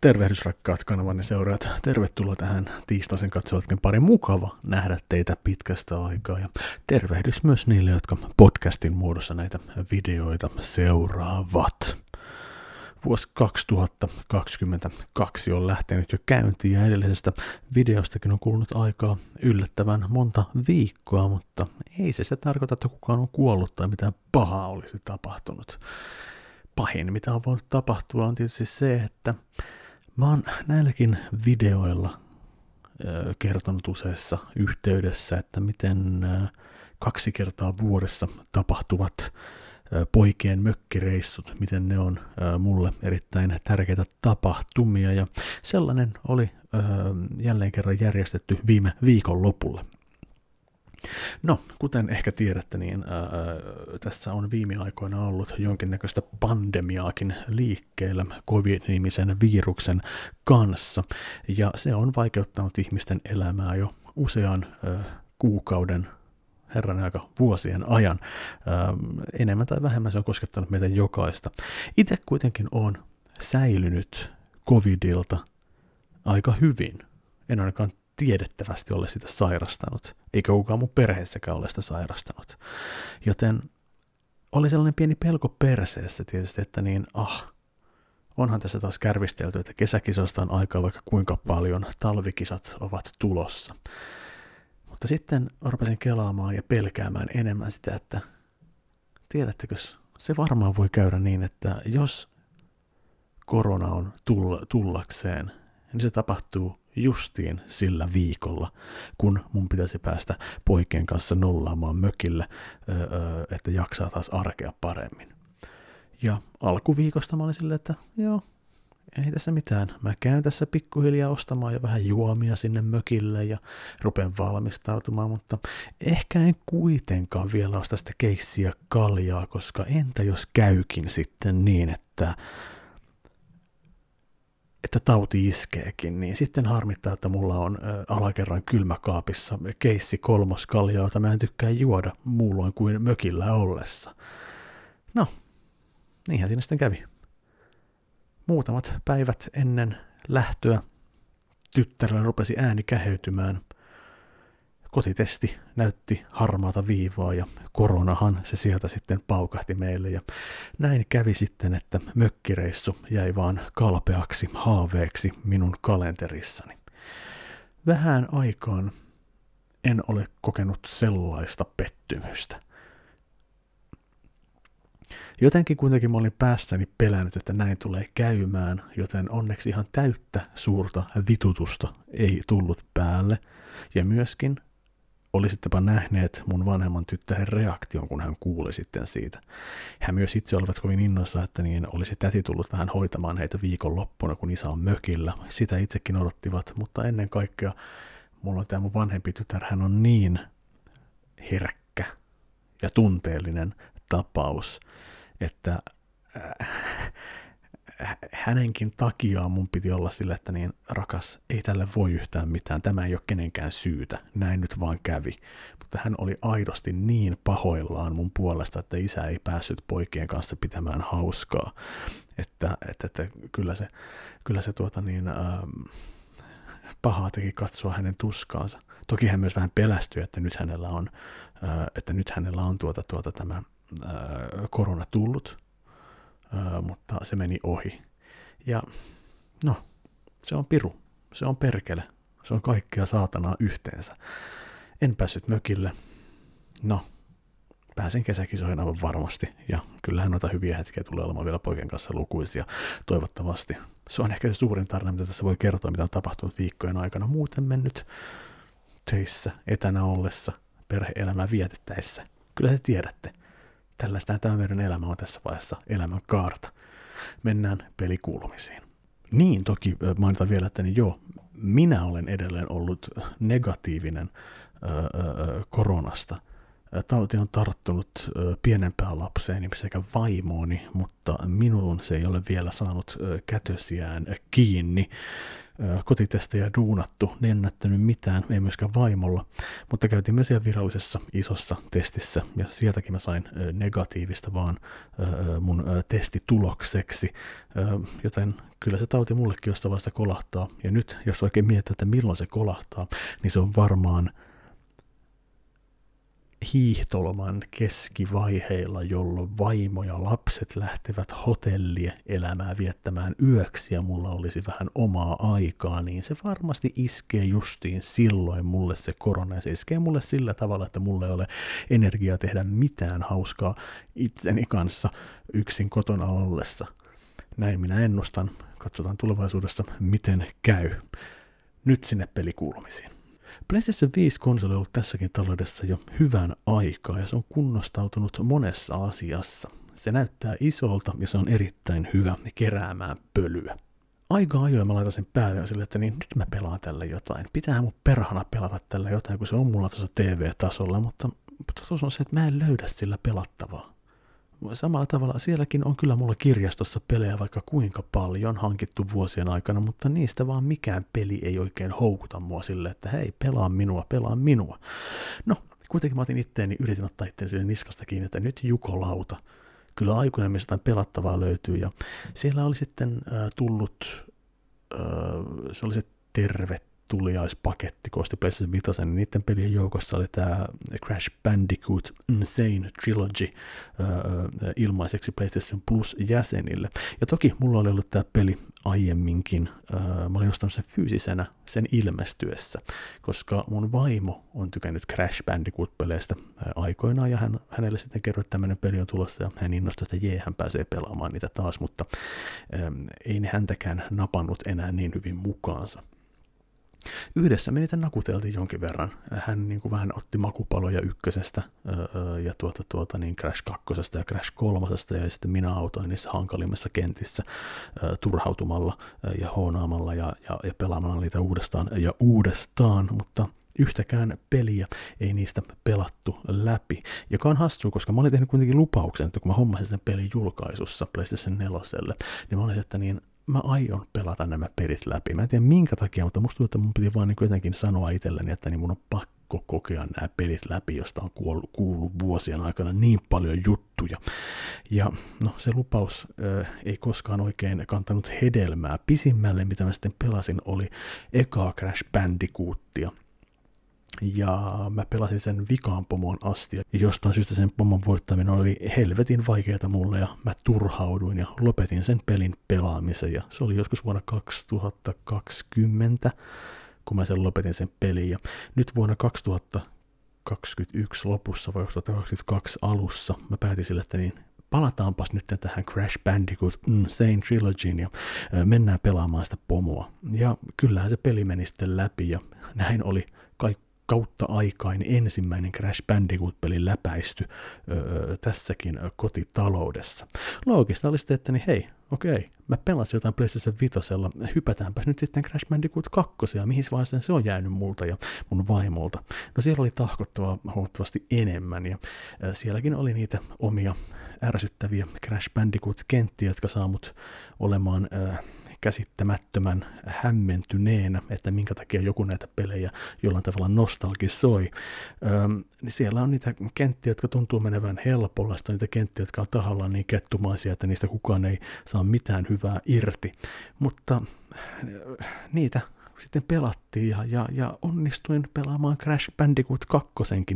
Tervehdys rakkaat kanavani seuraajat. Tervetuloa tähän tiistaisen katsovatkin pari mukava nähdä teitä pitkästä aikaa. Ja tervehdys myös niille, jotka podcastin muodossa näitä videoita seuraavat. Vuosi 2022 on lähtenyt jo käyntiin ja edellisestä videostakin on kulunut aikaa yllättävän monta viikkoa, mutta ei se sitä tarkoita, että kukaan on kuollut tai mitään pahaa olisi tapahtunut. Pahin, mitä on voinut tapahtua, on tietysti se, että Mä oon näilläkin videoilla kertonut useassa yhteydessä, että miten kaksi kertaa vuodessa tapahtuvat poikien mökkireissut, miten ne on mulle erittäin tärkeitä tapahtumia ja sellainen oli jälleen kerran järjestetty viime viikon lopulle. No, kuten ehkä tiedätte, niin ää, tässä on viime aikoina ollut jonkinnäköistä pandemiaakin liikkeellä COVID-nimisen viruksen kanssa, ja se on vaikeuttanut ihmisten elämää jo usean ää, kuukauden herran aika vuosien ajan. Ää, enemmän tai vähemmän se on koskettanut meitä jokaista. Itse kuitenkin on säilynyt covidilta aika hyvin. En ainakaan tiedettävästi ole sitä sairastanut, eikä kukaan mun perheessäkään ole sitä sairastanut. Joten oli sellainen pieni pelko perseessä tietysti, että niin, ah, onhan tässä taas kärvistelty, että kesäkisoista on aikaa vaikka kuinka paljon, talvikisat ovat tulossa. Mutta sitten rupesin kelaamaan ja pelkäämään enemmän sitä, että tiedättekö, se varmaan voi käydä niin, että jos korona on tullakseen, niin se tapahtuu justiin sillä viikolla, kun mun pitäisi päästä poikien kanssa nollaamaan mökille, että jaksaa taas arkea paremmin. Ja alkuviikosta mä olin silleen, että joo, ei tässä mitään. Mä käyn tässä pikkuhiljaa ostamaan jo vähän juomia sinne mökille ja rupean valmistautumaan, mutta ehkä en kuitenkaan vielä osta sitä keissiä kaljaa, koska entä jos käykin sitten niin, että että tauti iskeekin, niin sitten harmittaa, että mulla on alakerran kylmäkaapissa keissi kolmos kaljaa, jota mä en tykkää juoda muulloin kuin mökillä ollessa. No, niinhän siinä sitten kävi. Muutamat päivät ennen lähtöä tyttärellä rupesi ääni käheytymään – kotitesti näytti harmaata viivaa ja koronahan se sieltä sitten paukahti meille ja näin kävi sitten, että mökkireissu jäi vaan kalpeaksi haaveeksi minun kalenterissani. Vähän aikaan en ole kokenut sellaista pettymystä. Jotenkin kuitenkin mä olin päässäni pelännyt, että näin tulee käymään, joten onneksi ihan täyttä suurta vitutusta ei tullut päälle. Ja myöskin olisittepa nähneet mun vanhemman tyttären reaktion, kun hän kuuli sitten siitä. Hän myös itse olivat kovin innoissa, että niin olisi täti tullut vähän hoitamaan heitä viikonloppuna, kun isä on mökillä. Sitä itsekin odottivat, mutta ennen kaikkea mulla on tämä mun vanhempi tytär, hän on niin herkkä ja tunteellinen tapaus, että äh, hänenkin takiaan mun piti olla sille, että niin rakas, ei tälle voi yhtään mitään, tämä ei ole kenenkään syytä, näin nyt vaan kävi. Mutta hän oli aidosti niin pahoillaan mun puolesta, että isä ei päässyt poikien kanssa pitämään hauskaa, että, että, että kyllä se, kyllä se tuota niin, ähm, pahaa teki katsoa hänen tuskaansa. Toki hän myös vähän pelästyi, että nyt hänellä on, äh, että nyt hänellä on tuota, tuota tämä äh, korona tullut, mutta se meni ohi. Ja no, se on piru, se on perkele, se on kaikkea saatanaa yhteensä. En päässyt mökille. No, pääsen kesäkisoihin aivan varmasti, ja kyllähän noita hyviä hetkiä tulee olemaan vielä poikien kanssa lukuisia, toivottavasti. Se on ehkä se suurin tarina, mitä tässä voi kertoa, mitä on tapahtunut viikkojen aikana. Muuten mennyt töissä, etänä ollessa, perheelämää vietettäessä. Kyllä te tiedätte. Tällaista meidän elämä on tässä vaiheessa elämän kaarta. Mennään pelikuulumisiin. Niin, toki mainitaan vielä, että niin joo, minä olen edelleen ollut negatiivinen ö, ö, koronasta Tauti on tarttunut pienempään lapseeni sekä vaimooni, mutta minuun se ei ole vielä saanut kätösiään kiinni kotitestejä duunattu, nennättänyt mitään, ei myöskään vaimolla, mutta käytiin myös ihan virallisessa isossa testissä, ja sieltäkin mä sain negatiivista vaan mun testitulokseksi, joten kyllä se tauti mullekin jostain vaiheessa kolahtaa, ja nyt jos oikein miettii, että milloin se kolahtaa, niin se on varmaan hiihtoloman keskivaiheilla, jolloin vaimo ja lapset lähtevät hotellia elämää viettämään yöksi ja mulla olisi vähän omaa aikaa, niin se varmasti iskee justiin silloin mulle se korona. Ja se iskee mulle sillä tavalla, että mulle ei ole energiaa tehdä mitään hauskaa itseni kanssa yksin kotona ollessa. Näin minä ennustan. Katsotaan tulevaisuudessa, miten käy. Nyt sinne pelikuulumisiin. PlayStation 5-konsoli on ollut tässäkin taloudessa jo hyvän aikaa ja se on kunnostautunut monessa asiassa. Se näyttää isolta ja se on erittäin hyvä keräämään pölyä. Aika ajoin mä laitan sen päälle sille, että niin nyt mä pelaan tällä jotain. Pitää mun perhana pelata tällä jotain, kun se on mulla tuossa TV-tasolla, mutta totuus on se, että mä en löydä sillä pelattavaa samalla tavalla sielläkin on kyllä mulla kirjastossa pelejä vaikka kuinka paljon hankittu vuosien aikana, mutta niistä vaan mikään peli ei oikein houkuta mua sille, että hei, pelaa minua, pelaa minua. No, kuitenkin mä otin itteeni, yritin ottaa itteeni niskasta kiinni, että nyt jukolauta. Kyllä aikuinen mistä pelattavaa löytyy ja siellä oli sitten äh, tullut, äh, se oli se terve tuliaispaketti koosti PlayStation 5, niin niiden pelien joukossa oli tämä Crash Bandicoot Insane Trilogy äh, ilmaiseksi PlayStation Plus jäsenille. Ja toki mulla oli ollut tämä peli aiemminkin, äh, mä olin ostanut sen fyysisenä sen ilmestyessä, koska mun vaimo on tykännyt Crash Bandicoot-peleistä aikoinaan, ja hän, hänelle sitten kerroi, että tämmöinen peli on tulossa, ja hän innostui, että jee, hän pääsee pelaamaan niitä taas, mutta äh, ei ne häntäkään napannut enää niin hyvin mukaansa. Yhdessä me niitä nakuteltiin jonkin verran. Hän niin kuin vähän otti makupaloja ykkösestä ja tuota, tuota, niin Crash kakkosesta ja Crash kolmosesta ja sitten minä autoin niissä hankalimmissa kentissä turhautumalla ja hoonaamalla ja, ja, ja pelaamalla niitä uudestaan ja uudestaan, mutta yhtäkään peliä ei niistä pelattu läpi, joka on hassua, koska mä olin tehnyt kuitenkin lupauksen, että kun mä hommasin sen pelin julkaisussa PlayStation 4, niin mä olin, että niin mä aion pelata nämä pelit läpi. Mä en tiedä minkä takia, mutta musta tuntuu, että mun piti vaan niin jotenkin sanoa itselleni, että niin mun on pakko kokea nämä pelit läpi, josta on kuollut, kuullut vuosien aikana niin paljon juttuja. Ja no se lupaus äh, ei koskaan oikein kantanut hedelmää. Pisimmälle, mitä mä sitten pelasin, oli eka Crash Bandicootia – ja mä pelasin sen vikaan pomon asti, ja jostain syystä sen pomon voittaminen oli helvetin vaikeaa mulle, ja mä turhauduin ja lopetin sen pelin pelaamisen, ja se oli joskus vuonna 2020, kun mä sen lopetin sen pelin, ja nyt vuonna 2021 lopussa vai 2022 alussa mä päätin sille, että niin palataanpas nyt tähän Crash Bandicoot Insane Trilogyin ja mennään pelaamaan sitä pomoa. Ja kyllähän se peli meni sitten läpi ja näin oli kaikki kautta aikain ensimmäinen Crash Bandicoot-peli läpäisty öö, tässäkin kotitaloudessa. Loogista oli sitten, että niin hei, okei, mä pelasin jotain PlayStation 5, hypätäänpäs nyt sitten Crash Bandicoot 2, ja mihin vaiheeseen se on jäänyt multa ja mun vaimolta. No siellä oli tahkottavaa huomattavasti enemmän, ja sielläkin oli niitä omia ärsyttäviä Crash Bandicoot-kenttiä, jotka saa mut olemaan... Ö, käsittämättömän hämmentyneenä, että minkä takia joku näitä pelejä jollain tavalla nostalgisoi. Öm, niin siellä on niitä kenttiä, jotka tuntuu menevän helpolla, sitten on niitä kenttiä, jotka on tahallaan niin kettumaisia, että niistä kukaan ei saa mitään hyvää irti. Mutta niitä sitten pelattiin ja, ja, ja onnistuin pelaamaan Crash Bandicoot 2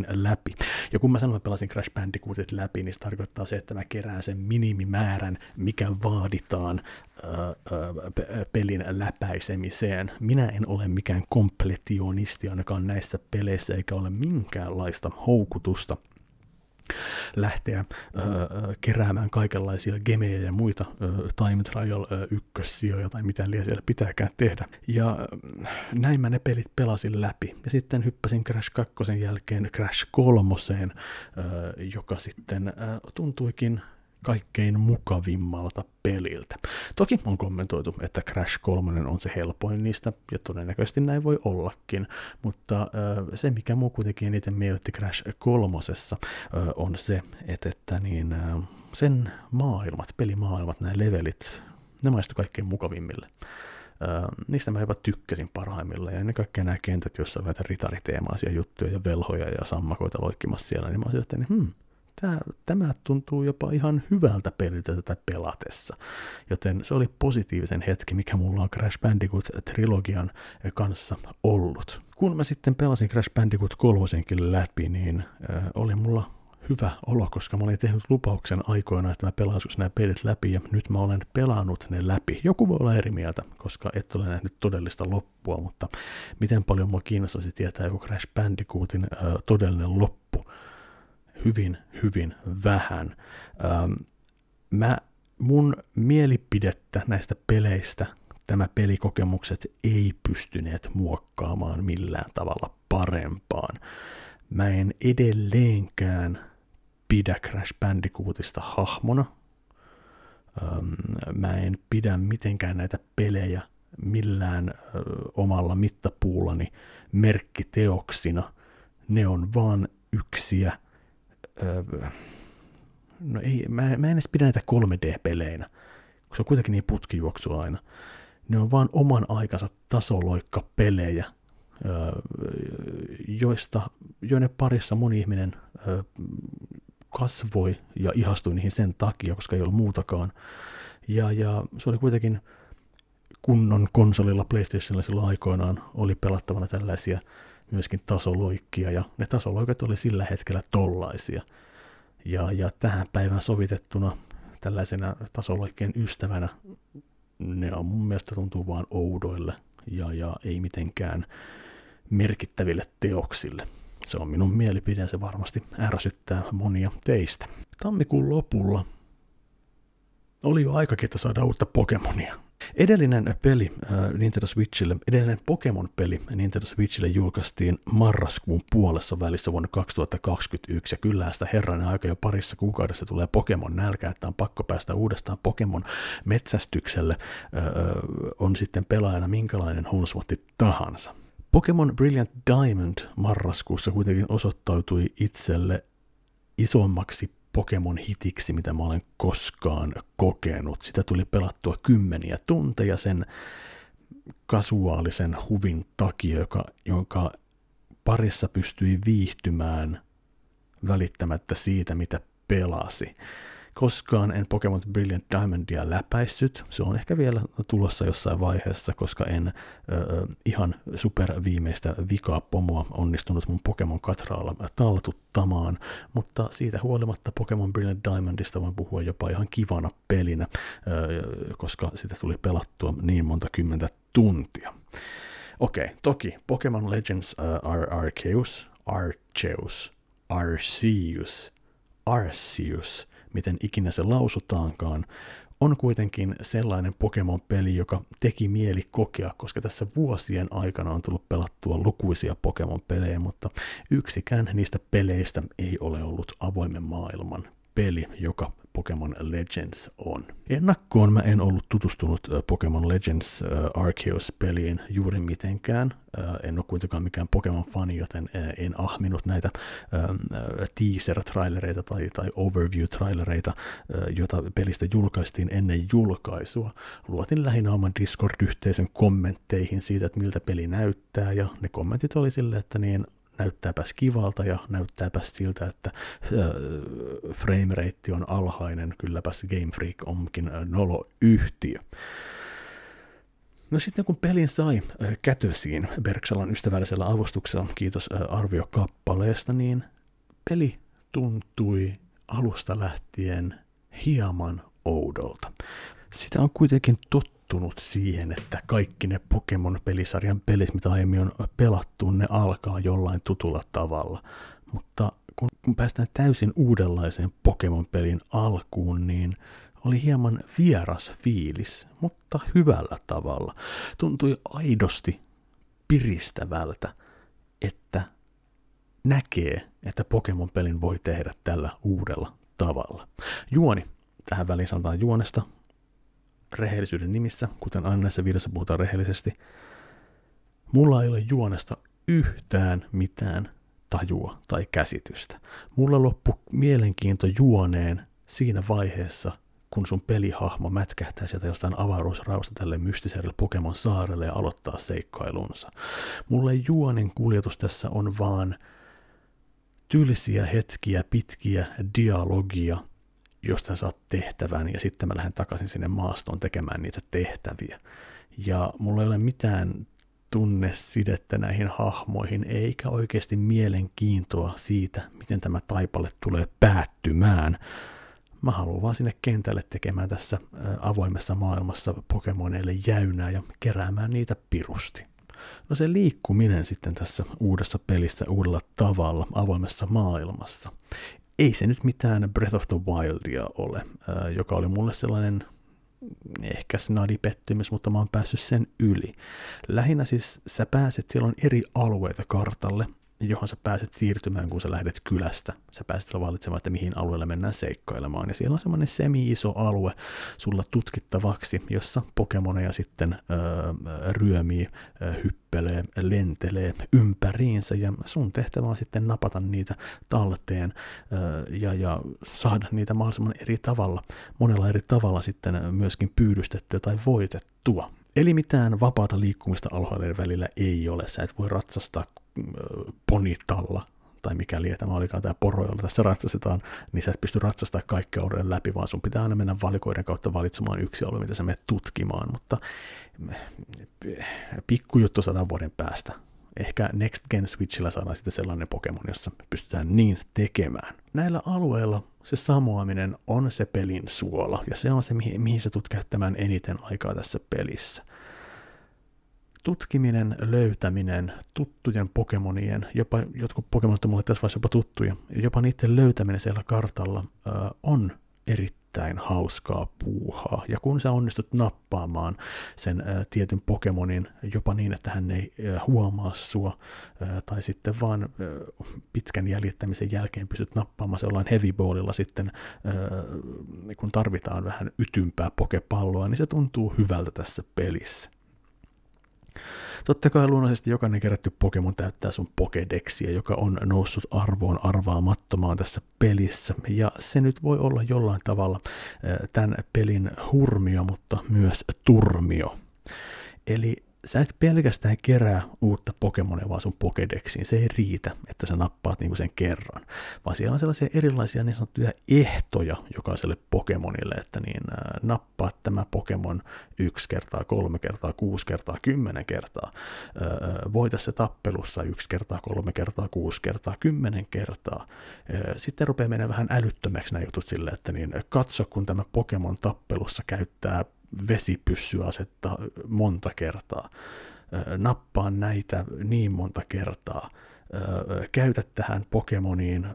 läpi. Ja kun mä sanoin, että pelasin Crash Bandicootit läpi, niin se tarkoittaa se, että mä kerään sen minimimäärän, mikä vaaditaan pelin läpäisemiseen. Minä en ole mikään kompletionisti ainakaan näissä peleissä, eikä ole minkäänlaista houkutusta lähteä ö, keräämään kaikenlaisia gemejä ja muita ö, time trial ö, ykkössijoja tai mitä liian siellä pitääkään tehdä. Ja näin mä ne pelit pelasin läpi. Ja sitten hyppäsin Crash 2 jälkeen Crash 3, ö, joka sitten ö, tuntuikin kaikkein mukavimmalta peliltä. Toki on kommentoitu, että Crash 3 on se helpoin niistä, ja todennäköisesti näin voi ollakin, mutta se, mikä muu kuitenkin eniten miellytti Crash 3 on se, että, että niin, sen maailmat, pelimaailmat, nämä levelit, ne maistui kaikkein mukavimmille. Uh, niistä mä jopa tykkäsin parhaimmilla, ja ennen kaikkea nämä kentät, joissa on näitä ritariteemaisia juttuja ja velhoja ja sammakoita loikkimassa siellä, niin mä olisin, että niin, hmm, tämä, tämä tuntuu jopa ihan hyvältä peliltä tätä pelatessa. Joten se oli positiivisen hetki, mikä mulla on Crash Bandicoot-trilogian kanssa ollut. Kun mä sitten pelasin Crash Bandicoot kolmosenkin läpi, niin äh, oli mulla hyvä olo, koska mä olin tehnyt lupauksen aikoina, että mä pelaisin nämä pelit läpi, ja nyt mä olen pelannut ne läpi. Joku voi olla eri mieltä, koska et ole nähnyt todellista loppua, mutta miten paljon mua kiinnostaisi tietää joku Crash Bandicootin äh, todellinen loppu. Hyvin, hyvin vähän. Ähm, mä, mun mielipidettä näistä peleistä tämä pelikokemukset ei pystyneet muokkaamaan millään tavalla parempaan. Mä en edelleenkään pidä Crash Bandicootista hahmona. Öm, mä en pidä mitenkään näitä pelejä millään ö, omalla mittapuullani merkkiteoksina. Ne on vaan yksiä. Ö, no ei, mä, mä en edes pidä näitä 3D-peleinä, koska se on kuitenkin niin putkijuoksu aina. Ne on vaan oman aikansa tasoloikka-pelejä, joista, joiden parissa moni ihminen kasvoi ja ihastui niihin sen takia, koska ei ollut muutakaan. Ja, ja se oli kuitenkin kunnon konsolilla PlayStationilla silloin aikoinaan oli pelattavana tällaisia myöskin tasoloikkia, ja ne tasoloikat oli sillä hetkellä tollaisia. Ja, ja tähän päivään sovitettuna tällaisena tasoloikkeen ystävänä ne on mun mielestä tuntuu vaan oudoille ja, ja ei mitenkään merkittäville teoksille. Se on minun mielipide, se varmasti ärsyttää monia teistä. Tammikuun lopulla oli jo aikakin, että saada uutta Pokemonia. Edellinen peli äh, Nintendo Switchille, edellinen Pokemon-peli Nintendo Switchille julkaistiin marraskuun puolessa välissä vuonna 2021, ja kyllä sitä herranen aika jo parissa kuukaudessa tulee Pokemon nälkä, että on pakko päästä uudestaan Pokemon metsästykselle, äh, on sitten pelaajana minkälainen hunsvotti tahansa. Pokemon Brilliant Diamond marraskuussa kuitenkin osoittautui itselle isommaksi Pokemon-hitiksi, mitä mä olen koskaan kokenut. Sitä tuli pelattua kymmeniä tunteja sen kasuaalisen huvin takia, joka, jonka parissa pystyi viihtymään välittämättä siitä, mitä pelasi. Koskaan en Pokemon Brilliant Diamondia läpäissyt. Se on ehkä vielä tulossa jossain vaiheessa, koska en ö, ihan super viimeistä vikaa pomoa onnistunut mun Pokemon Katraalla taltuttamaan, mutta siitä huolimatta Pokemon Brilliant Diamondista voin puhua jopa ihan kivana pelinä, ö, koska sitä tuli pelattua niin monta kymmentä tuntia. Okei, okay, toki Pokemon Legends uh, Arceus, Arceus, Arceus, Arceus miten ikinä se lausutaankaan, on kuitenkin sellainen Pokemon-peli, joka teki mieli kokea, koska tässä vuosien aikana on tullut pelattua lukuisia Pokemon-pelejä, mutta yksikään niistä peleistä ei ole ollut avoimen maailman peli, joka Pokemon Legends on. Ennakkoon mä en ollut tutustunut Pokemon Legends Arceus-peliin juuri mitenkään. En ole kuitenkaan mikään Pokemon-fani, joten en ahminut näitä teaser-trailereita tai, tai overview-trailereita, joita pelistä julkaistiin ennen julkaisua. Luotin lähinnä oman Discord-yhteisön kommentteihin siitä, että miltä peli näyttää, ja ne kommentit oli silleen, että niin näyttääpäs kivalta ja näyttääpäs siltä, että äh, frame rate on alhainen, kylläpäs Game Freak onkin nolo-yhtiö. No sitten kun pelin sai kätösiin Berksalan ystävällisellä avustuksella, kiitos arviokappaleesta, niin peli tuntui alusta lähtien hieman oudolta. Sitä on kuitenkin totta tottunut siihen, että kaikki ne Pokemon-pelisarjan pelit, mitä aiemmin on pelattu, ne alkaa jollain tutulla tavalla. Mutta kun, kun päästään täysin uudenlaiseen Pokemon-pelin alkuun, niin oli hieman vieras fiilis, mutta hyvällä tavalla. Tuntui aidosti piristävältä, että näkee, että Pokemon-pelin voi tehdä tällä uudella tavalla. Juoni tähän väliin sanotaan juonesta rehellisyyden nimissä, kuten aina näissä videoissa puhutaan rehellisesti. Mulla ei ole juonesta yhtään mitään tajua tai käsitystä. Mulla loppu mielenkiinto juoneen siinä vaiheessa, kun sun pelihahmo mätkähtää sieltä jostain avaruusrausta tälle mystiselle Pokemon saarelle ja aloittaa seikkailunsa. Mulle juonen kuljetus tässä on vaan tylsiä hetkiä, pitkiä dialogia, josta saat tehtävän ja sitten mä lähden takaisin sinne maastoon tekemään niitä tehtäviä. Ja mulla ei ole mitään tunnesidettä näihin hahmoihin, eikä oikeasti mielenkiintoa siitä, miten tämä taipale tulee päättymään. Mä haluan vaan sinne kentälle tekemään tässä avoimessa maailmassa Pokemoneille jäynää ja keräämään niitä pirusti. No se liikkuminen sitten tässä uudessa pelissä uudella tavalla avoimessa maailmassa. Ei se nyt mitään Breath of the Wildia ole, joka oli mulle sellainen ehkä snadi pettymys, mutta mä oon päässyt sen yli. Lähinnä siis sä pääset, siellä on eri alueita kartalle, johon sä pääset siirtymään, kun sä lähdet kylästä. Sä pääset valitsemaan, että mihin alueelle mennään seikkailemaan. Ja siellä on semmoinen semi-iso alue sulla tutkittavaksi, jossa Pokemoneja sitten öö, ryömii, öö, hyppelee, lentelee ympäriinsä. Ja sun tehtävä on sitten napata niitä talteen öö, ja, ja saada niitä mahdollisimman eri tavalla, monella eri tavalla sitten myöskin pyydystettyä tai voitettua. Eli mitään vapaata liikkumista alueiden välillä ei ole. Sä et voi ratsastaa ponitalla tai mikäli tämä olikaan tämä poro, jolla tässä ratsastetaan, niin sä et pysty ratsastamaan kaikkea alueen läpi, vaan sun pitää aina mennä valikoiden kautta valitsemaan yksi alue, mitä sä menet tutkimaan, mutta pikkujuttu sadan vuoden päästä. Ehkä Next Gen Switchillä saadaan sitten sellainen Pokemon, jossa pystytään niin tekemään. Näillä alueilla se samoaminen on se pelin suola, ja se on se, mihin, mihin sä tulet käyttämään eniten aikaa tässä pelissä tutkiminen, löytäminen, tuttujen Pokemonien, jopa jotkut Pokemonit on mulle tässä vaiheessa jopa tuttuja, jopa niiden löytäminen siellä kartalla ö, on erittäin hauskaa puuhaa. Ja kun sä onnistut nappaamaan sen ö, tietyn Pokemonin jopa niin, että hän ei ö, huomaa sua, ö, tai sitten vaan ö, pitkän jäljittämisen jälkeen pystyt nappaamaan se jollain heavyballilla sitten, ö, kun tarvitaan vähän ytympää pokepalloa, niin se tuntuu hyvältä tässä pelissä. Totta kai luonnollisesti jokainen kerätty Pokemon täyttää sun Pokedexia, joka on noussut arvoon arvaamattomaan tässä pelissä. Ja se nyt voi olla jollain tavalla tämän pelin hurmio, mutta myös turmio. Eli sä et pelkästään kerää uutta Pokemonia vaan sun Pokedexiin. Se ei riitä, että sä nappaat niinku sen kerran, vaan siellä on sellaisia erilaisia niin sanottuja ehtoja jokaiselle Pokemonille, että niin äh, nappaat tämä Pokemon yksi kertaa, kolme kertaa, kuusi kertaa, kymmenen kertaa. Äh, voita se tappelussa yksi kertaa, kolme kertaa, kuusi kertaa, kymmenen kertaa. Äh, sitten rupeaa menemään vähän älyttömäksi nämä jutut sille, että niin katso, kun tämä Pokemon tappelussa käyttää vesipyssyasetta monta kertaa. Nappaa näitä niin monta kertaa. Käytä tähän Pokemoniin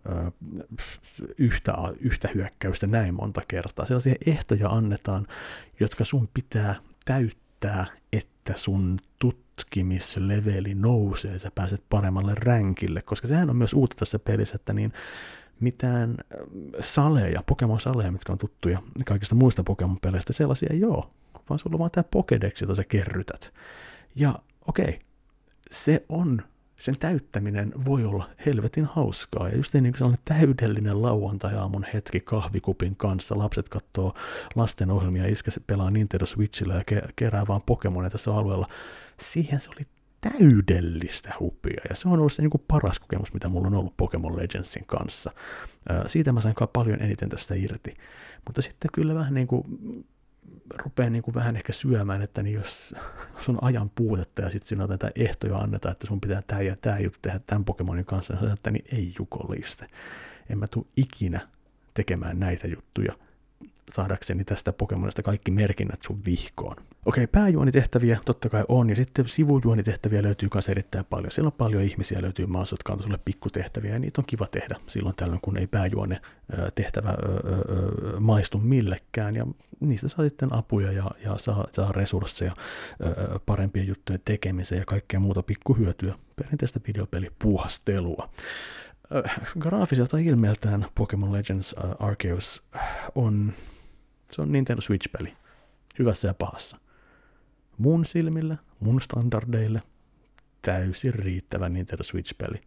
yhtä, yhtä hyökkäystä näin monta kertaa. Sellaisia ehtoja annetaan, jotka sun pitää täyttää, että sun tutkimisleveli nousee, sä pääset paremmalle ränkille, koska sehän on myös uutta tässä pelissä, että niin mitään saleja, Pokemon-saleja, mitkä on tuttuja kaikista muista Pokemon-peleistä, sellaisia ei ole, vaan sulla on vaan tämä Pokédex, jota sä kerrytät. Ja okei, okay, se on, sen täyttäminen voi olla helvetin hauskaa, ja just niin kuin sellainen täydellinen lauantai-aamun hetki kahvikupin kanssa, lapset katsoo lastenohjelmia, iskä pelaa Nintendo Switchillä ja kerää vaan Pokemonia tässä alueella, siihen se oli täydellistä hupia, ja se on ollut se niin kuin paras kokemus, mitä mulla on ollut Pokemon Legendsin kanssa. Siitä mä sain paljon eniten tästä irti. Mutta sitten kyllä vähän niin kuin rupeaa niin kuin vähän ehkä syömään, että niin jos sun ajan puutetta ja sitten sinä tätä ehtoja annetaan, että sun pitää tämä ja tämä juttu tehdä tämän Pokemonin kanssa, niin että niin ei jukoliste. En mä tule ikinä tekemään näitä juttuja saadakseni tästä Pokemonista kaikki merkinnät sun vihkoon. Okei, pääjuonitehtäviä totta kai on, ja sitten sivujuonitehtäviä löytyy myös erittäin paljon. Siellä on paljon ihmisiä löytyy maassa, jotka antaa sulle pikkutehtäviä, ja niitä on kiva tehdä silloin tällöin, kun ei pääjuone tehtävä maistu millekään, ja niistä saa sitten apuja ja, ja saa, saa resursseja parempien juttujen tekemiseen ja kaikkea muuta pikkuhyötyä, perinteistä videopelipuuhastelua. graafiselta ilmeeltään Pokemon Legends Arceus on Se on Nintendo Switch-peli. Hyvässä ja pahassa. Mun silmillä, mun standardeille, täysin riittävä Nintendo Switch-peli.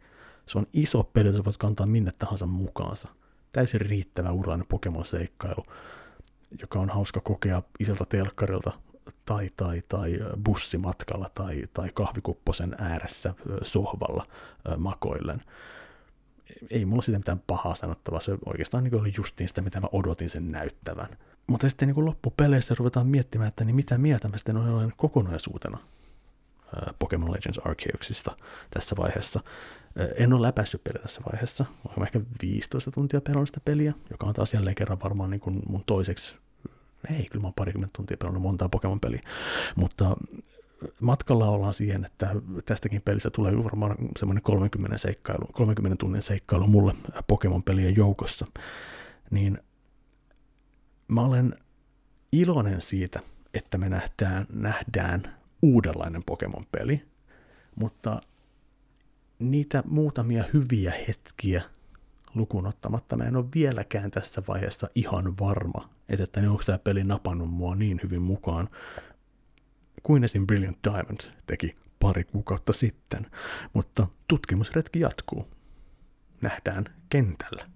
Se on iso peli, jota voit kantaa minne tahansa mukaansa. Täysin riittävä urainen Pokemon-seikkailu, joka on hauska kokea isolta telkkarilta tai, tai, tai bussimatkalla tai, tai kahvikupposen ääressä sohvalla makoillen. Ei mulla sitä mitään pahaa sanottavaa, se oikeastaan niin oli justiin sitä, mitä mä odotin sen näyttävän. Mutta sitten niin loppupeleissä ruvetaan miettimään, että niin mitä mieltä mä sitten olen kokonaisuutena Pokemon Legends Arceusista tässä vaiheessa. En ole läpäissyt peliä tässä vaiheessa. Olen ehkä 15 tuntia pelannut sitä peliä, joka on taas jälleen kerran varmaan niin kuin mun toiseksi ei, kyllä mä oon parikymmentä tuntia pelannut montaa Pokemon-peliä, mutta matkalla ollaan siihen, että tästäkin pelistä tulee varmaan semmoinen 30, seikkailu, 30 tunnin seikkailu mulle Pokemon-pelien joukossa, niin mä olen iloinen siitä, että me nähdään, nähdään uudenlainen Pokemon-peli, mutta niitä muutamia hyviä hetkiä lukuun ottamatta mä en ole vieläkään tässä vaiheessa ihan varma, että, onko tämä peli napannut mua niin hyvin mukaan kuin esim. Brilliant Diamond teki pari kuukautta sitten. Mutta tutkimusretki jatkuu. Nähdään kentällä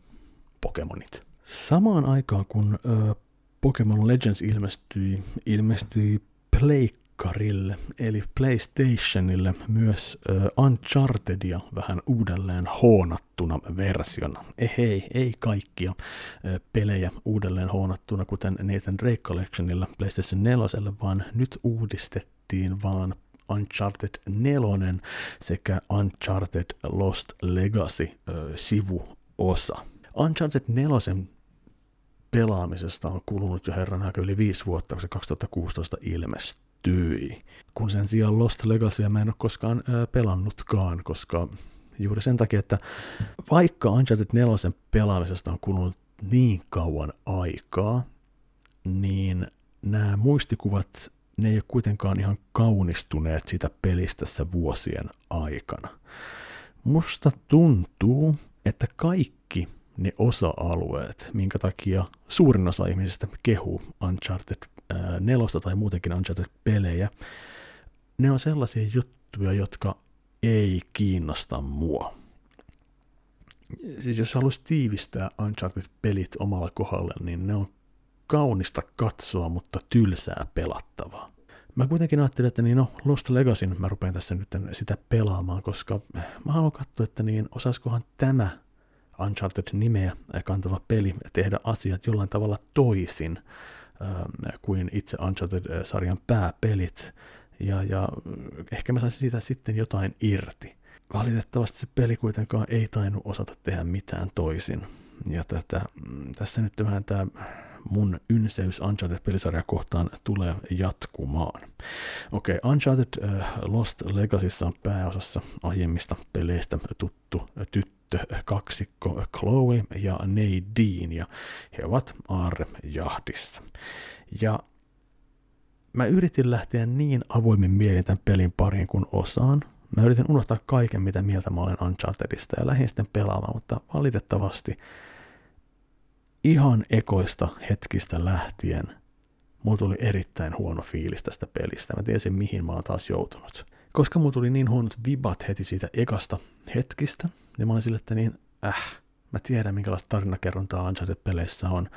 Pokemonit. Samaan aikaan kun ö, Pokemon Legends ilmestyi, ilmestyi Pleikka Pleikkarille, eli PlayStationille, myös uh, Unchartedia vähän uudelleen hoonattuna versiona. Ehei, ei kaikkia uh, pelejä uudelleen hoonattuna, kuten Nathan Drake Collectionilla PlayStation 4, vaan nyt uudistettiin vaan Uncharted 4 sekä Uncharted Lost Legacy uh, sivuosa. Uncharted 4 pelaamisesta on kulunut jo herran yli viisi vuotta, kun se 2016 ilmestyi. Kun sen sijaan Lost Legacya mä en ole koskaan ää, pelannutkaan, koska juuri sen takia, että vaikka Uncharted 4 pelaamisesta on kulunut niin kauan aikaa, niin nämä muistikuvat, ne ei ole kuitenkaan ihan kaunistuneet sitä pelistä tässä vuosien aikana. Musta tuntuu, että kaikki ne osa-alueet, minkä takia suurin osa ihmisistä kehuu Uncharted nelosta tai muutenkin Uncharted-pelejä, ne on sellaisia juttuja, jotka ei kiinnosta mua. Siis jos haluaisi tiivistää Uncharted-pelit omalla kohdalla, niin ne on kaunista katsoa, mutta tylsää pelattavaa. Mä kuitenkin ajattelin, että niin no, Lost Legacyn mä rupean tässä nyt sitä pelaamaan, koska mä haluan katsoa, että niin osaisikohan tämä Uncharted-nimeä kantava peli tehdä asiat jollain tavalla toisin kuin itse Uncharted-sarjan pääpelit, ja, ja ehkä mä saisin siitä sitten jotain irti. Valitettavasti se peli kuitenkaan ei tainnut osata tehdä mitään toisin. Ja tätä, mm, tässä nyt vähän tämä mun ynseys Uncharted-pelisarja kohtaan tulee jatkumaan. Okei, okay, Uncharted uh, Lost Legacyssa on pääosassa aiemmista peleistä tuttu tyttö kaksikko Chloe ja Nadine, ja he ovat Aarre-jahdissa. Ja mä yritin lähteä niin avoimin mielin tämän pelin pariin kuin osaan. Mä yritin unohtaa kaiken, mitä mieltä mä olen Unchartedista ja lähdin sitten pelaamaan, mutta valitettavasti ihan ekoista hetkistä lähtien mulla tuli erittäin huono fiilis tästä pelistä. Mä tiesin, mihin mä oon taas joutunut. Koska mulla tuli niin huonot vibat heti siitä ekasta hetkistä, niin mä olin sille, että niin, äh, mä tiedän, minkälaista tarinakerrontaa Uncharted-peleissä on.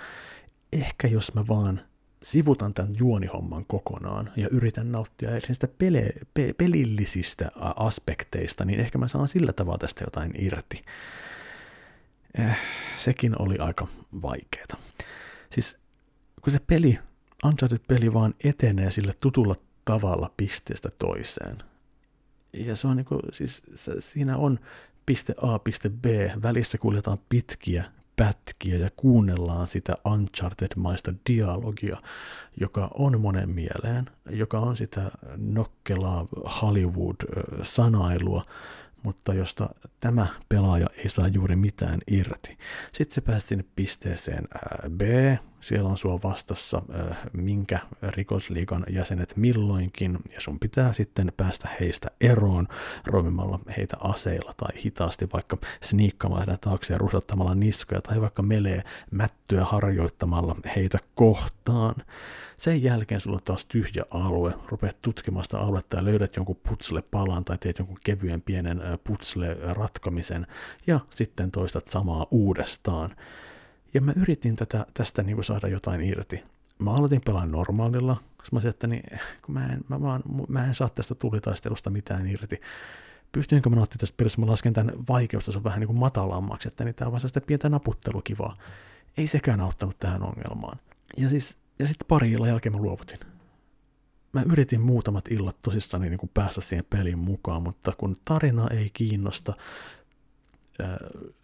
Ehkä jos mä vaan sivutan tämän juonihomman kokonaan ja yritän nauttia niistä pele, pe, pelillisistä aspekteista, niin ehkä mä saan sillä tavalla tästä jotain irti eh, sekin oli aika vaikeeta. Siis kun se peli, Uncharted-peli vaan etenee sille tutulla tavalla pisteestä toiseen. Ja se on niinku, siis se, siinä on piste A, piste B, välissä kuljetaan pitkiä pätkiä ja kuunnellaan sitä Uncharted-maista dialogia, joka on monen mieleen, joka on sitä nokkelaa Hollywood-sanailua, mutta josta tämä pelaaja ei saa juuri mitään irti. Sitten se pääsi sinne pisteeseen B, siellä on sua vastassa minkä rikosliikan jäsenet milloinkin, ja sun pitää sitten päästä heistä eroon roimimalla heitä aseilla tai hitaasti vaikka sniikkaamalla heidän taakse ja rusattamalla niskoja tai vaikka melee mättyä harjoittamalla heitä kohtaan. Sen jälkeen sulla on taas tyhjä alue, rupeat tutkimaan sitä aluetta ja löydät jonkun putsle palan tai teet jonkun kevyen pienen putsle ratkomisen ja sitten toistat samaa uudestaan. Ja mä yritin tätä, tästä niin kuin saada jotain irti. Mä aloitin pelaa normaalilla, koska mä että niin, kun mä, en, mä, vaan, mä en saa tästä tulitaistelusta mitään irti. Pystyinkö mä ottaa tästä pelissä, mä lasken tämän vaikeustason vähän niin kuin matalammaksi, että niin tää on vaan sitä pientä naputtelukivaa. Ei sekään auttanut tähän ongelmaan. Ja siis, ja sitten pari illan jälkeen mä luovutin. Mä yritin muutamat illat tosissani niin kuin päästä siihen peliin mukaan, mutta kun tarina ei kiinnosta,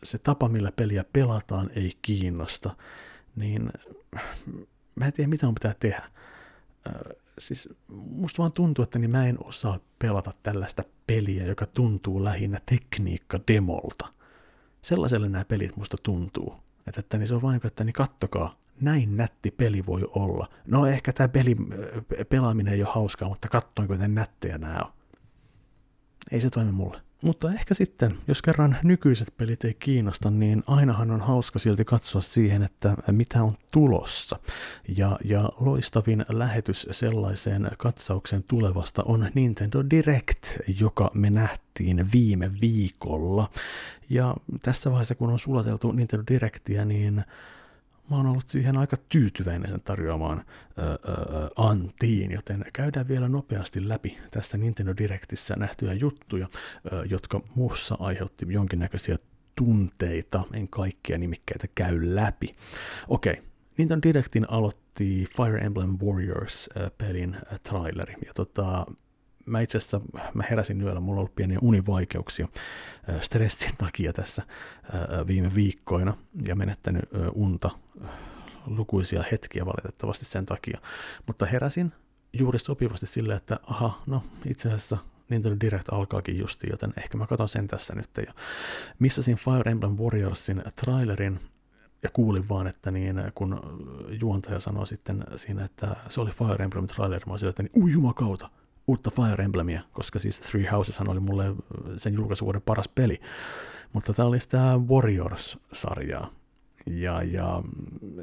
se tapa, millä peliä pelataan, ei kiinnosta, niin mä en tiedä, mitä on pitää tehdä. Siis musta vaan tuntuu, että niin mä en osaa pelata tällaista peliä, joka tuntuu lähinnä tekniikka-demolta. Sellaiselle nämä pelit musta tuntuu. Että, että niin se on vain, että niin kattokaa, näin nätti peli voi olla. No ehkä tämä peli, pelaaminen ei ole hauskaa, mutta katsoin, kuinka nättejä nämä on. Ei se toimi mulle. Mutta ehkä sitten, jos kerran nykyiset pelit ei kiinnosta, niin ainahan on hauska silti katsoa siihen, että mitä on tulossa. Ja, ja loistavin lähetys sellaiseen katsaukseen tulevasta on Nintendo Direct, joka me nähtiin viime viikolla. Ja tässä vaiheessa, kun on sulateltu Nintendo Directia, niin mä oon ollut siihen aika tyytyväinen sen tarjoamaan ö, ö, antiin, joten käydään vielä nopeasti läpi tässä Nintendo Directissä nähtyjä juttuja, ö, jotka muussa aiheutti jonkinnäköisiä tunteita, en kaikkia nimikkeitä käy läpi. Okei, okay. Nintendo Directin aloitti Fire Emblem Warriors-pelin traileri, ja tota, mä itse asiassa mä heräsin yöllä, mulla on ollut pieniä univaikeuksia stressin takia tässä viime viikkoina ja menettänyt unta lukuisia hetkiä valitettavasti sen takia. Mutta heräsin juuri sopivasti silleen, että aha, no itse asiassa Nintendo Direct alkaakin justi, joten ehkä mä katson sen tässä nyt. Ja missasin Fire Emblem Warriorsin trailerin ja kuulin vaan, että niin, kun juontaja sanoi sitten siinä, että se oli Fire Emblem trailer, mä olisin, että niin, ui jumakauta, uutta Fire Emblemia, koska siis Three Houses oli mulle sen julkaisuvuoden paras peli. Mutta tämä oli sitä Warriors-sarjaa. Ja, ja